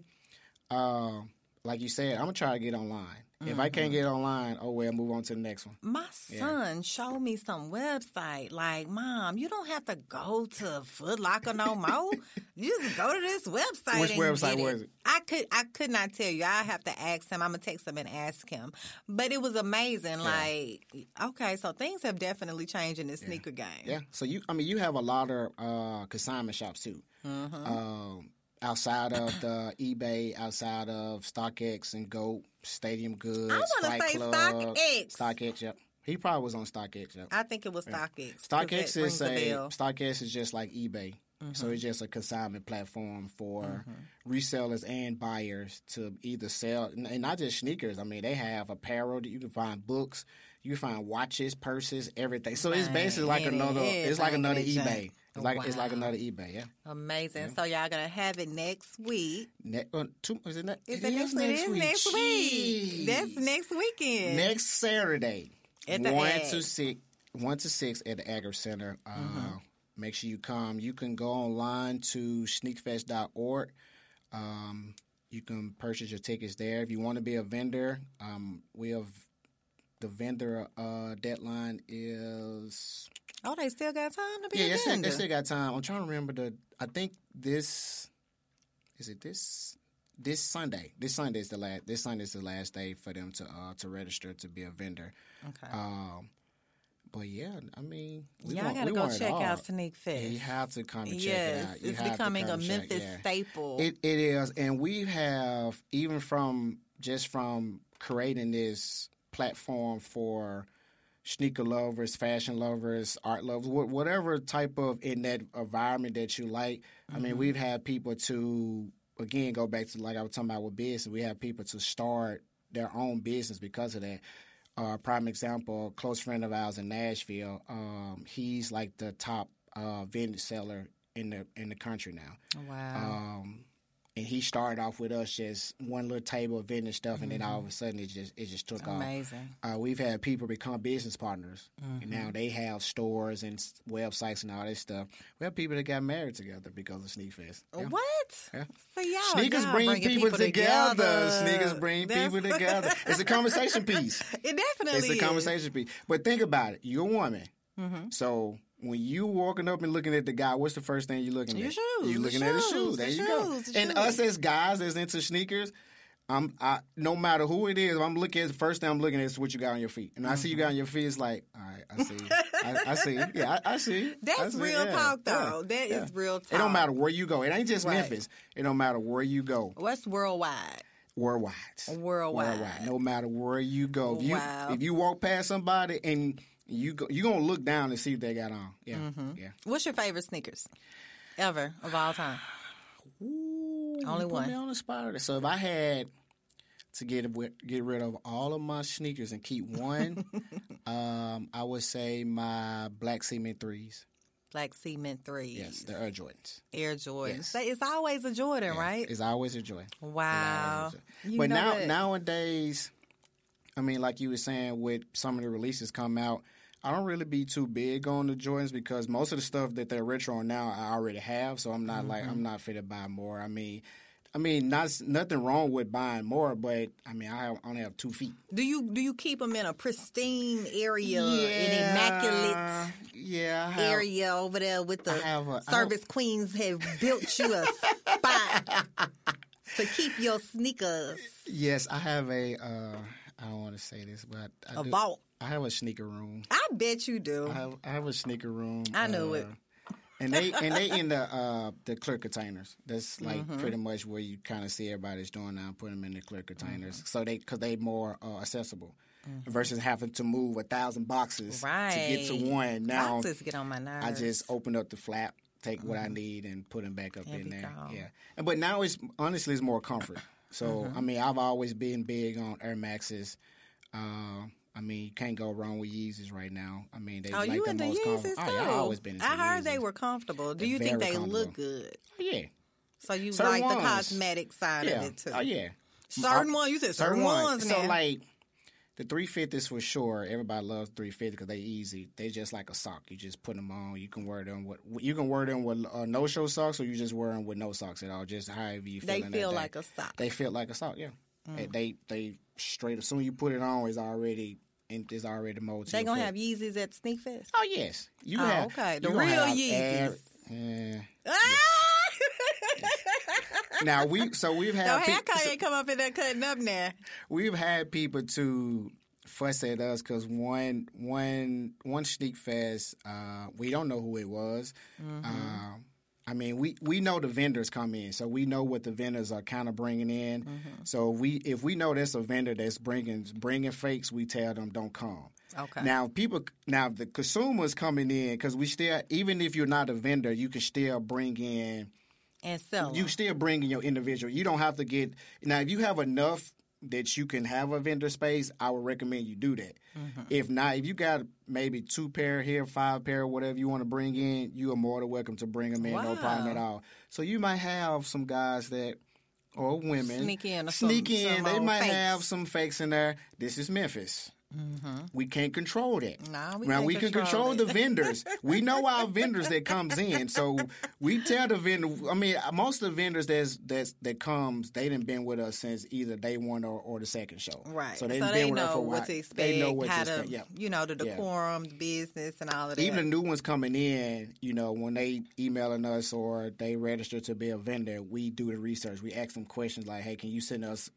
D: uh, like you said, I'm gonna try to get online. If I
A: Mm-hmm.
D: can't get online, oh well, move on to the next one.
A: My son showed me some website. Like, mom, you don't have to go to Foot Locker no more. you just go to this website.
D: Which website was it?
A: I could, I could not tell you. I have to ask him. I'm gonna text him and ask him. But it was amazing. Like, okay, so things have definitely changed in the sneaker game.
D: Yeah. So you, I mean, you have a lot of uh, consignment shops too.
A: Mm-hmm.
D: Um, outside of the eBay, outside of StockX and Goat, Stadium Goods,
A: I wanna say
D: Club,
A: StockX.
D: StockX. Yep. He probably was on StockX. Yep.
A: I think it was StockX. 'cause
D: StockX is
A: a. Mm-hmm.
D: StockX is just like eBay. So it's just a consignment platform for resellers and buyers to either sell and not just sneakers. I mean, they have apparel. that You can find books. You can find watches, purses, everything. So it's basically like another. It's like another eBay. It's like it's like another eBay. Yeah.
A: Amazing. So y'all gonna have it next week.
D: Ne- uh, two, is it, ne-
A: Is
D: it
A: it
D: is
A: next, it is next week?
D: Jeez.
A: That's next weekend.
D: next Saturday.
A: At the
D: one
A: Ag.
D: to six one to six at the Agri Center. Uh,
A: Mm-hmm.
D: Make sure you come. You can go online to sneakfest.org. Um, you can purchase your tickets there. If you want to be a vendor, um, we have the vendor uh, deadline is
A: Oh, they still got time to be
D: yeah,
A: a
D: they still, they still got time. I'm trying to remember the. I think this is it this this Sunday. This Sunday is the last. This Sunday is the last day for them to uh, to register to be a vendor.
A: okay.
D: Um, but yeah, I mean, we
A: Y'all
D: want,
A: gotta
D: we
A: go check out Sneak Fest.
D: Yeah, you have to come and check
A: yes,
D: it out. You
A: it's becoming a Memphis
D: yeah.
A: staple.
D: It it is, and we have even from just from creating this platform for sneaker lovers, fashion lovers, art lovers, wh- whatever type of in that environment that you like. I
A: Mm-hmm.
D: mean, we've had people to again go back to like I was talking about with business. We have people to start their own business because of that. Uh, prime example, a close friend of ours in Nashville. Um, he's like the top uh, vendor seller in the in the country now.
A: wow.
D: Um, and he started off with us just one little table of vending stuff, and then all of a sudden it just it just took off.
A: Amazing.
D: Uh, we've had people become business partners,
A: Mm-hmm.
D: now they have stores and websites and all this stuff. We have people that got married together because of Sneak Fest. Yeah.
A: What?
D: Yeah.
A: So y'all,
D: Sneakers
A: y'all
D: bring
A: bringing
D: people, together.
A: together.
D: Sneakers bring
A: That's-
D: people together. <laughs> It's a conversation piece.
A: It definitely
D: It's a
A: is.
D: conversation piece. But think about it. You're a woman.
A: Mm-hmm.
D: So when you walking up and looking at the guy, what's the first thing you're looking
A: Your
D: at?
A: shoes,
D: You're
A: the
D: looking at his
A: shoes,
D: shoes.
A: the
D: There you go.
A: shoes, the
D: And
A: shoes.
D: us as guys that's into sneakers, I'm I, no matter who it is, I'm looking at the first thing I'm looking at is what you got on your feet. And I see
A: Mm-hmm.
D: you got on your feet, it's like, all right, I see. I, I <laughs> see. Yeah, I, I see. I
A: That's
D: see.
A: real
D: Yeah,
A: talk,
D: yeah,
A: though. That is
D: yeah.
A: real talk.
D: It don't matter where you go. It ain't just
A: Right.
D: Memphis. It don't matter where you go.
A: What's worldwide?
D: Worldwide.
A: Worldwide.
D: No matter where you go. If you
A: Wow.
D: if you walk past somebody and you go, you gonna look down and see what they got on. Yeah.
A: Mm-hmm.
D: Yeah.
A: What's your favorite sneakers ever of all time?
D: Ooh,
A: Only one.
D: Me on the spot. So if I had to get get rid of all of my sneakers and keep one, <laughs> um, I would say my black cement threes.
A: Black Cement threes.
D: Yes, the Air Jordans.
A: Air Jordans.
D: Yes.
A: It's always a Jordan,
D: Yeah,
A: right?
D: It's always a Jordan.
A: Wow. You
D: but now
A: what?
D: nowadays, I mean, like you were saying, with some of the releases come out, I don't really be too big on the Jordans because most of the stuff that they're retro on now, I already have. So I'm not like
A: Mm-hmm.
D: I'm not fit to buy more. I mean, I mean, not nothing wrong with buying more, but I mean, I only have two feet.
A: do you do you keep them in a pristine area, an immaculate
D: yeah, have,
A: area over there with the
D: a-
A: service queens have built you a spot <laughs> to keep your sneakers
D: Yes, I have a. Uh, I don't want to say this, but I
A: a
D: do-
A: vault.
D: I have a sneaker room.
A: I bet you do.
D: I have, I have a sneaker room.
A: I knew
D: uh,
A: it.
D: And they and they in the uh, the clear containers. That's like
A: Mm-hmm.
D: pretty much where you kind of see everybody's doing now. Put them in the clear containers,
A: Mm-hmm.
D: so they because they more uh, accessible versus having to move a thousand boxes right. to get to one. Now
A: Boxes get on my nerves.
D: I just open up the flap, take what I need, and put them back up
A: And
D: in there.
A: gone.
D: Yeah, and but now it's honestly it's more comfort. So I mean, I've always been big on Air Maxes. Uh, I mean, you can't go wrong with Yeezys right now. I mean, they
A: Oh,
D: like
A: you
D: the
A: into
D: most
A: Yeezys
D: comfortable.
A: too?
D: Oh, yeah, I've always been
A: I heard they were comfortable. Do
D: They're
A: you think they look good?
D: Yeah.
A: So you
D: Certain
A: like the cosmetic side
D: Yeah.
A: of it too?
D: Oh yeah.
A: Certain
D: Uh,
A: ones. You said certain,
D: Certain
A: ones.
D: ones. So
A: now.
D: like the 350s for sure. Everybody loves 350 because they easy. They just like a sock. You just put them on. You can wear them with you can wear them with uh, no show socks, or you just wear them with no socks at all. Just however you feel.
A: they feel like a sock.
D: They feel like a sock. Yeah.
A: Mm.
D: They- They straight as soon as you put it on, it's already and it's already molded.
A: They gonna
D: foot.
A: have Yeezys at Sneak Fest.
D: Oh yes, you
A: Oh,
D: have.
A: okay. The real Yeezys.
D: every- yeah.
A: Ah!
D: Now we so we've had
A: Your
D: pe-
A: haircut
D: so-
A: ain't come up in there cutting up now.
D: we've had people to fuss at us because one one one sneak fest uh, we don't know who it was. Uh, I mean, we, we know the vendors come in, so we know what the vendors are kind of bringing in. Mm-hmm. So we if we know there's a vendor that's bringing bringing fakes, we tell them don't come.
A: Okay.
D: Now people, now the consumers coming in because we still, even if you're not a vendor, you can still bring in
A: And sell
D: You still bring in your individual. You don't have to get now if you have enough that you can have a vendor space. I would recommend you do that.
A: Mm-hmm.
D: If not, if you got maybe two pair here, five pair, whatever you want to bring in, you are more than welcome to bring them in. No problem at all. So you might have some guys that. Or women
A: Sneak in or
D: sneak
A: some-
D: in.
A: some
D: they might
A: fakes.
D: have some fakes in there. This is Memphis. We can't control that.
A: Mm-hmm. Nah, we
D: now
A: can't
D: we can
A: control
D: control
A: it.
D: the vendors. <laughs> we know our vendors that comes in, so we tell the vendor. I mean, most of the vendors that's that's that comes, they didn't been with us since either day one or, or the second show.
A: Right.
D: So
A: So
D: they been with us
A: know
D: for a while.
A: what to expect,
D: They know what
A: how
D: to
A: to,
D: expect. Yeah.
A: you know, the
D: Yeah.
A: decorum, the business, and all of that.
D: Even the new ones coming in, you know, when they emailing us or they register to be a vendor, we do the research. We ask them questions like, "Hey, can you send us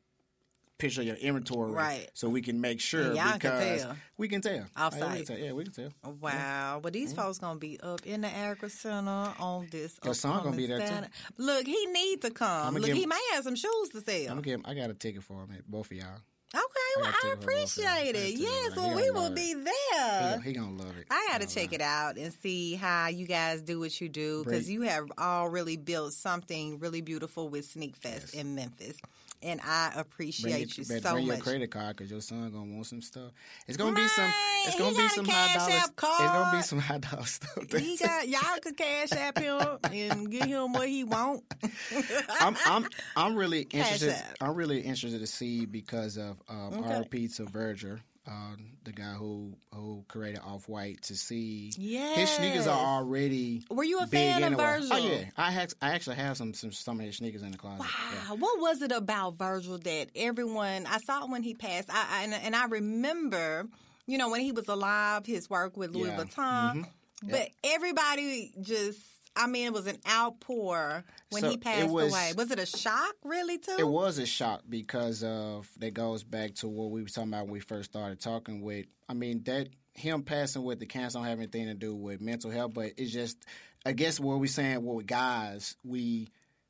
D: picture of your inventory,
A: Right.
D: So we can make sure
A: y'all can tell.
D: we can tell
A: Off
D: Oh, yeah, we can tell. Yeah, we can tell.
A: Wow. Well, these folks going to be up in the Agri Center on this.
D: Your son gonna be there, too.
A: Saturday. Look, he needs to come. Look,
D: give
A: he
D: him-
A: may have some shoes to sell.
D: I'm gonna give. I got a ticket for him, both of y'all.
A: Okay, well, I
D: ticket for both of y'all.
A: appreciate it. Yes, well, we will be there.
D: he, he gonna love it.
A: I got to check
D: gonna
A: it out and see how you guys do what you do because you have all really built something really beautiful with Sneak Fest in Memphis, and I
D: Bring
A: appreciate
D: your,
A: you so
D: bring your credit card because your son gonna want some stuff. It's gonna be some. It's gonna be some high dollar.
A: App
D: It's gonna be some high dollar stuff.
A: He got y'all could cash app him and get him what he want. <laughs>
D: I'm I'm I'm really
A: Cash
D: interested.
A: App.
D: I'm really interested to see because of um,
A: Okay.
D: our pizza Verger, um, the guy who who created Off White, to see his sneakers are already.
A: Were you a fan of. Virgil?
D: Oh yeah, I had, I actually have some some some of his sneakers in the closet. Yeah.
A: Wow, what was it about Virgil that everyone I saw when he passed? I, I and, and I remember, you know, when he was alive, his work with Louis
D: Yeah.
A: Vuitton. But everybody just, I mean, it was an outpour when
D: So
A: he passed
D: was-
A: away. Was it a shock, really, too?
D: It was a shock because of that goes back to what we were talking about when we first started talking with. I mean that him passing with the cancer don't have anything to do with mental health, but it's just I guess what we're saying. Well, with guys, we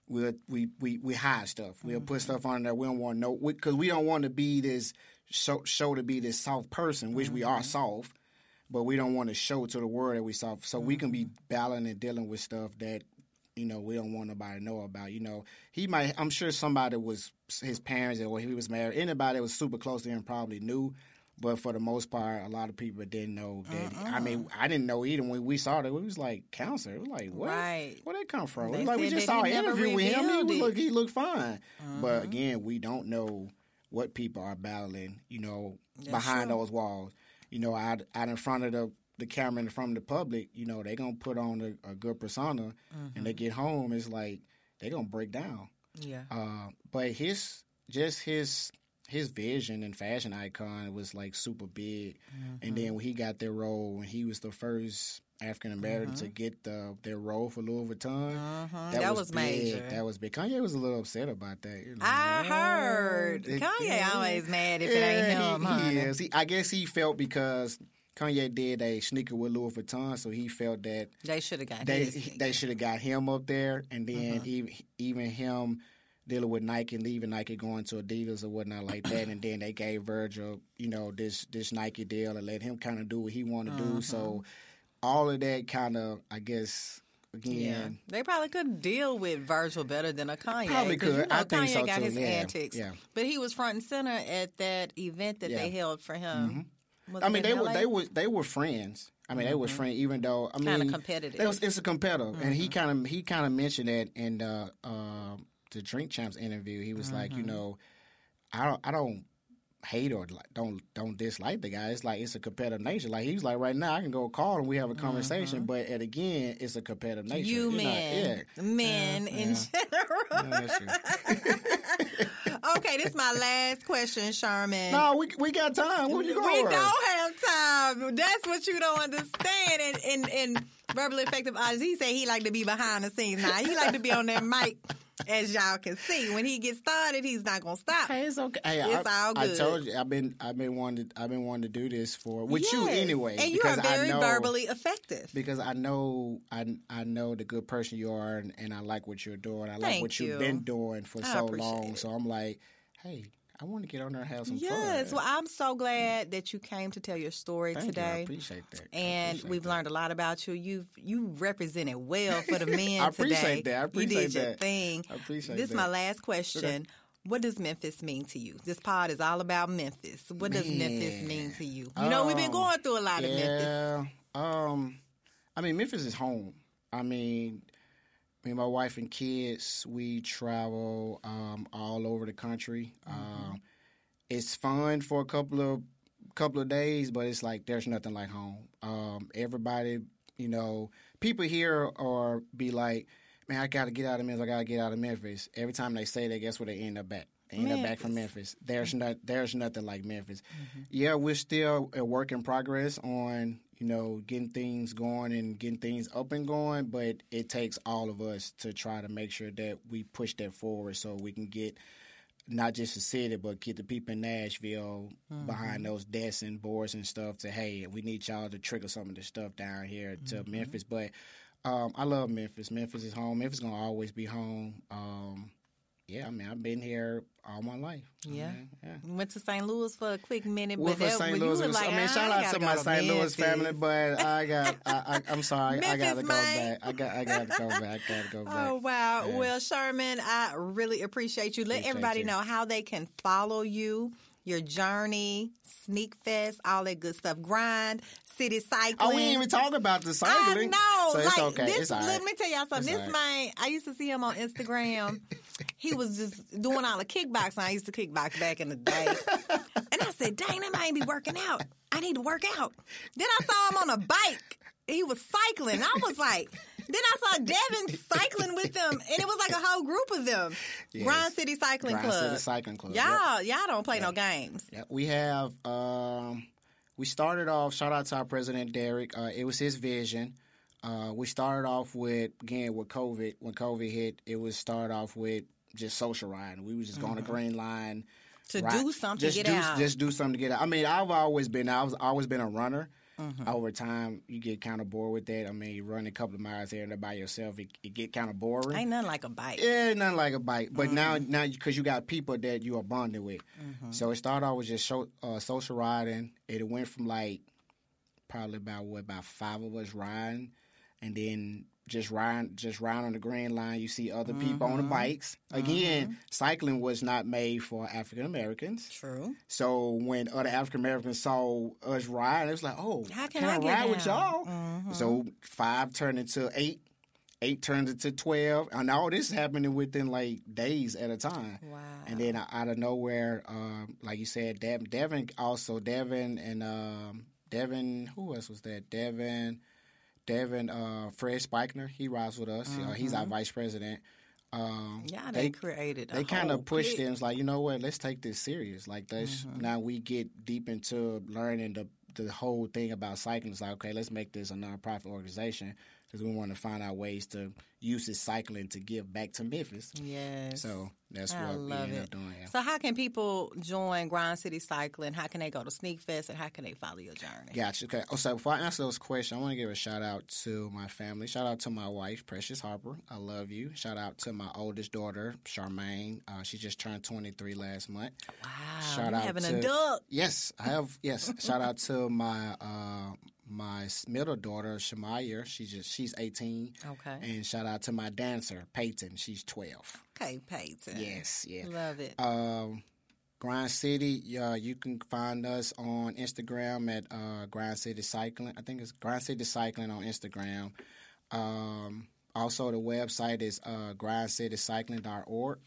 D: we we we we hide stuff. We'll put mm-hmm. stuff on there. We don't want to know because we don't want to be this show, show to be this soft person, which we are mm-hmm. soft. But we don't want to show it to the world that we soft, so we can be mm-hmm. battling and dealing with stuff that you know, we don't want nobody to know about. You know, he might. I'm sure somebody was his parents or he was married. Anybody that was super close to him probably knew, but for the most part, a lot of people didn't know that. I mean, I didn't know either when we saw that. It was like cancer. It was like what?
A: Right.
D: Where that come from?
A: They
D: It was like we just saw an interview with him. He
A: it.
D: look. He looked fine. But mm-hmm. again, we don't know what people are battling. You know, behind
A: true.
D: those walls. You know, out out in front of the the camera and from the public, you know, they gonna put on a, a good persona, and they get home, it's like they gonna break down.
A: yeah.
D: Uh, but his just his his vision and fashion icon was like super big, and then when he got their role, when he was the first African American to get the their role for Louis Vuitton,
A: That was
D: big.
A: major.
D: That was big. Kanye was a little upset about that. you know.
A: I heard.
D: It-
A: Kanye
D: yeah.
A: always mad if it ain't him,
D: he, he is. He, I guess he felt because Kanye did a sneaker with Louis Vuitton, so he felt that
A: They should have got
D: they they should have got him up there, and then
A: Uh-huh.
D: even even him dealing with Nike and leaving Nike going to Adidas or whatnot like that, and then they gave Virgil you know this this Nike deal and let him kind of do what he wanted to do. So
A: Uh-huh.
D: All of that kind of I guess
A: Yeah,
D: again.
A: they probably could deal with Virgil better than a Kanye.
D: Probably
A: 'cause You
D: could.
A: know,
D: I think so,
A: got
D: too.
A: his
D: Yeah,
A: antics,
D: yeah.
A: but he was front and center at that event that they
D: Yeah. Mm-hmm.
A: held for him. Was
D: I mean, they were they were they were friends. I mean, they was friends, even though I mean,
A: Kinda
D: mean,
A: competitive.
D: They was, it's a competitive, and he kind of he kind of mentioned that in the uh, the Drink Champs interview. He was like, you know, I don't I don't hate or like, don't don't dislike the guy. It's like it's a competitive nature. Like he was like, right now I can go call and we have a conversation, mm-hmm. but at again, it's a competitive nature.
A: you
D: You're not-
A: men, men in general.
D: yeah, <laughs>
A: okay, this is my last question, Sherman.
D: no, we we got time. What you going?
A: we don't have time. That's what you don't understand. And in in verbally effective he said he like to be behind the scenes. Now he like to be on that mic, as y'all can see. When he gets started, he's not gonna stop.
D: Hey, it's okay. Hey,
A: It's
D: I,
A: all good.
D: I told you, I've been, I've been wanting, to, I've been wanting to do this for with you anyway.
A: and you are very
D: know,
A: verbally effective.
D: because I know, I, I know the good person you are, and, and I like what you're doing. I like
A: Thank
D: what
A: you.
D: you've been doing for
A: I
D: so long.
A: it.
D: So I'm like, hey, I want to get on there and have some
A: Yes,
D: fun.
A: well, I'm so glad that you came to tell your story
D: Thank you. I appreciate that.
A: And
D: appreciate
A: we've
D: that.
A: learned a lot about you. You've you represented well for the <laughs> men
D: I appreciate
A: today.
D: that. I
A: you
D: appreciate
A: did your thing.
D: I appreciate that.
A: this is my last question. What does Memphis mean to you? This pod is all about Memphis. What does Memphis mean to you? You know, we've been
D: Um,
A: going through a lot of Memphis.
D: Yeah. Um, I mean, Memphis is home. I mean, me and my wife and kids, we travel um, all over the country.
A: Mm-hmm.
D: Um, it's fun for a couple of couple of days, but it's like there's nothing like home. Um, everybody, you know, people here are be like, man, I got to get out of Memphis. I got to get out of Memphis. Every time they say that, guess where they end up at? They end up back from Memphis. There's not there's nothing like Memphis. Yeah, we're still a work in progress on you know getting things going and getting things up and going, but it takes all of us to try to make sure that we push that forward so we can get not just the city, but get the people in Nashville behind those desks and boards and stuff to hey, we need y'all to trigger some of this stuff down here to Memphis. But um, I love Memphis. Memphis is home. Memphis is gonna always be home. Um, yeah, I mean, I've been here all my life. I
A: Yeah.
D: mean, yeah.
A: Went to St. Louis for a quick minute,
D: Well,
A: but
D: for St. Louis,
A: you
D: it
A: were
D: was,
A: like,
D: I mean,
A: "Ah,
D: shout
A: I
D: out to my St. Louis family, but I got, I, I, I'm sorry, I got to go back. I got, I got to go <laughs> back. I got to go back.
A: Oh wow!
D: Yeah.
A: Well, Sherman, I really appreciate you. Let
D: Appreciate
A: everybody
D: you.
A: know how they can follow you, your journey, Sneak Fest, all that good stuff. Grind, City Cycling.
D: Oh, we didn't even talk about the cycling.
A: I know.
D: So it's
A: like,
D: okay.
A: This,
D: it's all
A: Let me tell y'all something.
D: It's
A: this
D: all
A: man, I used to see him on Instagram. <laughs> he was just doing all the kickboxing. I used to kickbox back in the day. and I said, dang, that might be working out. I need to work out. Then I saw him on a bike. He was cycling. I was like, then I saw Devin cycling with them, and it was like a whole group of them.
D: Yes.
A: Grind City Cycling
D: Grind
A: Club.
D: City Cycling Club.
A: Y'all, y'all don't play no games.
D: Yeah, we have. Um, we started off. Shout out to our president Derek. Uh, it was his vision. Uh, we started off with again with COVID. When COVID hit, it was started off with just social riding. We was just going to Green Line
A: To
D: ride-
A: do something,
D: just
A: get
D: do,
A: out.
D: Just do something to get out. I mean, I've always been. I was always been a runner.
A: Mm-hmm.
D: Over time, you get kind of bored with that. I mean, you run a couple of miles here and there by yourself, it, it get kind of boring.
A: Ain't nothing like a bike.
D: Yeah, nothing like a bike. But now,
A: Mm-hmm.
D: now because you got people that you are bonded with, so it started off with just show, uh, social riding. It went from like probably about what about five of us riding, and then just ride just ride on the green line. You see other people
A: Mm-hmm.
D: on the bikes. Again, cycling was not made for African Americans.
A: True.
D: So when other African Americans saw us ride, it was like, oh,
A: How can
D: I,
A: I get
D: ride with
A: down? Mm-hmm.
D: y'all? So five turned into eight, eight turned into twelve, and all this happening within like days at a time.
A: Wow.
D: And then out of nowhere, um, like you said, Dev- Devin also Devin and um, Devin. Who else was that? Devin, Devin, uh, Fred Spikner. He rides with us. Uh, he's our vice president. Um,
A: Yeah, they, created. A
D: they kind of pushed. It's like you know what? Let's take this serious. Like this
A: Mm-hmm.
D: now we get deep into learning the the whole thing about cycling. It's like okay, let's make this a nonprofit organization because we want to find out ways to use this cycling to give back to Memphis.
A: Yes.
D: So that's
A: I
D: what we ended
A: it.
D: up doing. Yeah.
A: So, how can people join Grind City Cycling? How can they go to Sneak Fest, and how can they follow your journey?
D: Gotcha. Okay. Oh, so before I answer those questions, I want to give a shout out to my family. Shout out to my wife, Precious Harper. I love you. Shout out to my oldest daughter, Charmaine. Uh, she just turned 23 last month.
A: Wow,
D: Shout out
A: having
D: to
A: a duck.
D: Yes, I have. Yes, <laughs> shout out to my uh, my middle daughter, Shamaya. She's just she's 18.
A: Okay.
D: And shout out to my dancer, Peyton. She's 12.
A: Okay, Peyton.
D: Yes, yeah.
A: Love it.
D: Um, Grind City, uh, you can find us on Instagram at uh, Grind City Cycling. I think it's Grind City Cycling on Instagram. Um, also, the website is uh, grindcitycycling.org.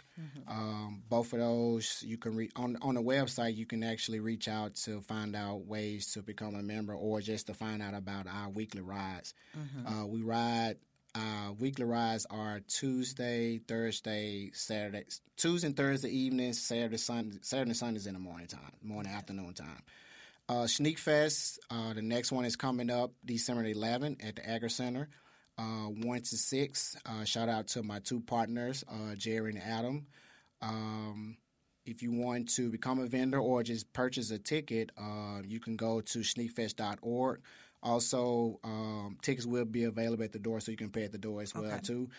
D: Um, both of those, you can re- on on the website. You can actually reach out to find out ways to become a member, or just to find out about our weekly rides. Uh, we ride uh, weekly rides are Tuesday, Thursday, Saturday, Tuesday and Thursday evenings, Saturday, Sunday, Saturday and Sundays in the morning time, morning afternoon time. Uh, Sneak Fest, uh, the next one is coming up December 11th at the Agri Center, uh, 1 to 6. Uh, shout out to my two partners, uh, Jerry and Adam. Um, if you want to become a vendor or just purchase a ticket, uh, you can go to sneakfest.org. Also, um, tickets will be available at the door, so you can pay at the door as well
A: Okay.
D: too.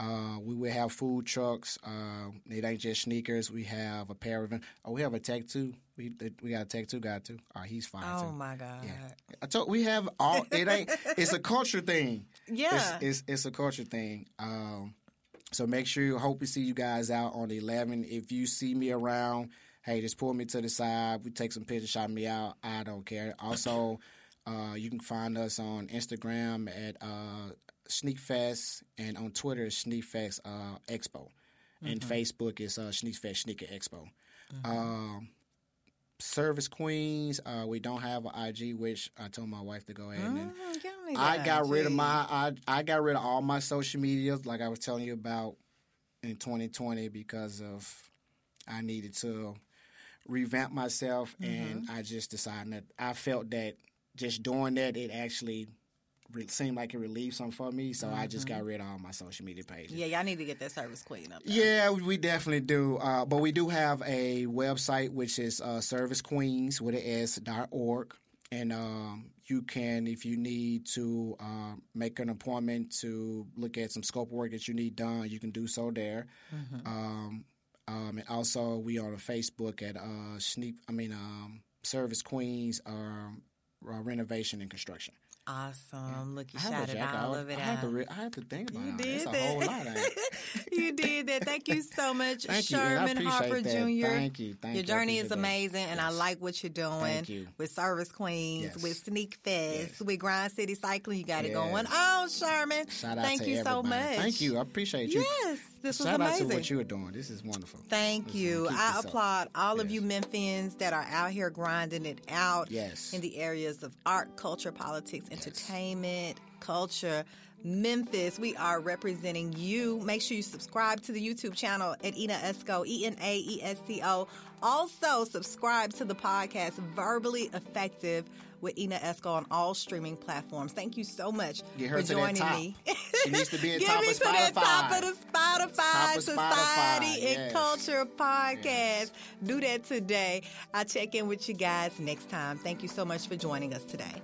D: Uh, we will have food trucks. Uh, it ain't just sneakers. We have a pair of. Oh, we have a tech two. We we got a tech two guy too. Oh, he's fine
A: Oh
D: too.
A: my God.
D: Yeah, I told we have all. It ain't. it's a culture thing.
A: Yeah.
D: It's, it's it's a culture thing. Um, so make sure you hope to see you guys out on the 11th. If you see me around, hey, just pull me to the side. We take some pictures, shout me out. I don't care. Also, uh, you can find us on Instagram at uh, Sneakfest and on Twitter is Sneakfest uh, Expo. And Facebook is uh, Sneakfest Sneaker Expo. Um, Service Queens. Uh, we don't have an IG, which I told my wife to go ahead and.
A: Mm,
D: I got rid of my I, I got rid of all my social medias like I was telling you about in 2020 because of I needed to revamp myself and I just decided that I felt that just doing that it actually seemed like it relieved something for me so I just got rid of all my social media pages.
A: Yeah, y'all need to get that service queen up. there.
D: Yeah, we definitely do. Uh, but we do have a website which is uh, servicequeens with an S dot org, and um, you can, if you need to uh, make an appointment to look at some scope work that you need done, you can do so there. Um, um, and also, we are on Facebook at uh, Sneak. I mean, um, Service Queens um, uh, Renovation and Construction.
A: Awesome. Look, you shouted all
D: out-
A: of it
D: I
A: out.
D: Re- I have to think about it.
A: You
D: it.
A: did
D: It's a
A: that.
D: whole lot. <laughs>
A: You did that. Thank you so much, <laughs>
D: Thank you, and I
A: Sherman Harper
D: that.
A: Jr.
D: Thank you, thank
A: Your journey is
D: appreciate that.
A: amazing, and I like what you're doing
D: Thank you.
A: with Service Queens,
D: Yes.
A: with Sneak Fest,
D: Yes.
A: with Grind City Cycling. You got it going on, Sherman.
D: Shout out
A: Thank you so much.
D: Thank you. I appreciate you.
A: Yes, this was amazing.
D: Shout out to what you are doing. This is wonderful.
A: Thank
D: Listen,
A: you. I
D: this up.
A: applaud all of you Memphians that are out here grinding it out
D: Yes.
A: in the areas of art, culture, politics, entertainment, culture. Memphis, we are representing you. Make sure you subscribe to the YouTube channel at Ena Esco, E N A E S C O. Also, subscribe to the podcast Verbally Effective with Ena Esco on all streaming platforms. Thank you so much
D: Get her
A: for
D: to that
A: joining
D: top.
A: me.
D: She needs to be in <laughs> top
A: me
D: of
A: to that top of the Spotify
D: Top of
A: Society
D: Spotify,
A: and
D: yes.
A: Culture podcast. Do that today. I'll check in with you guys next time. Thank you so much for joining us today.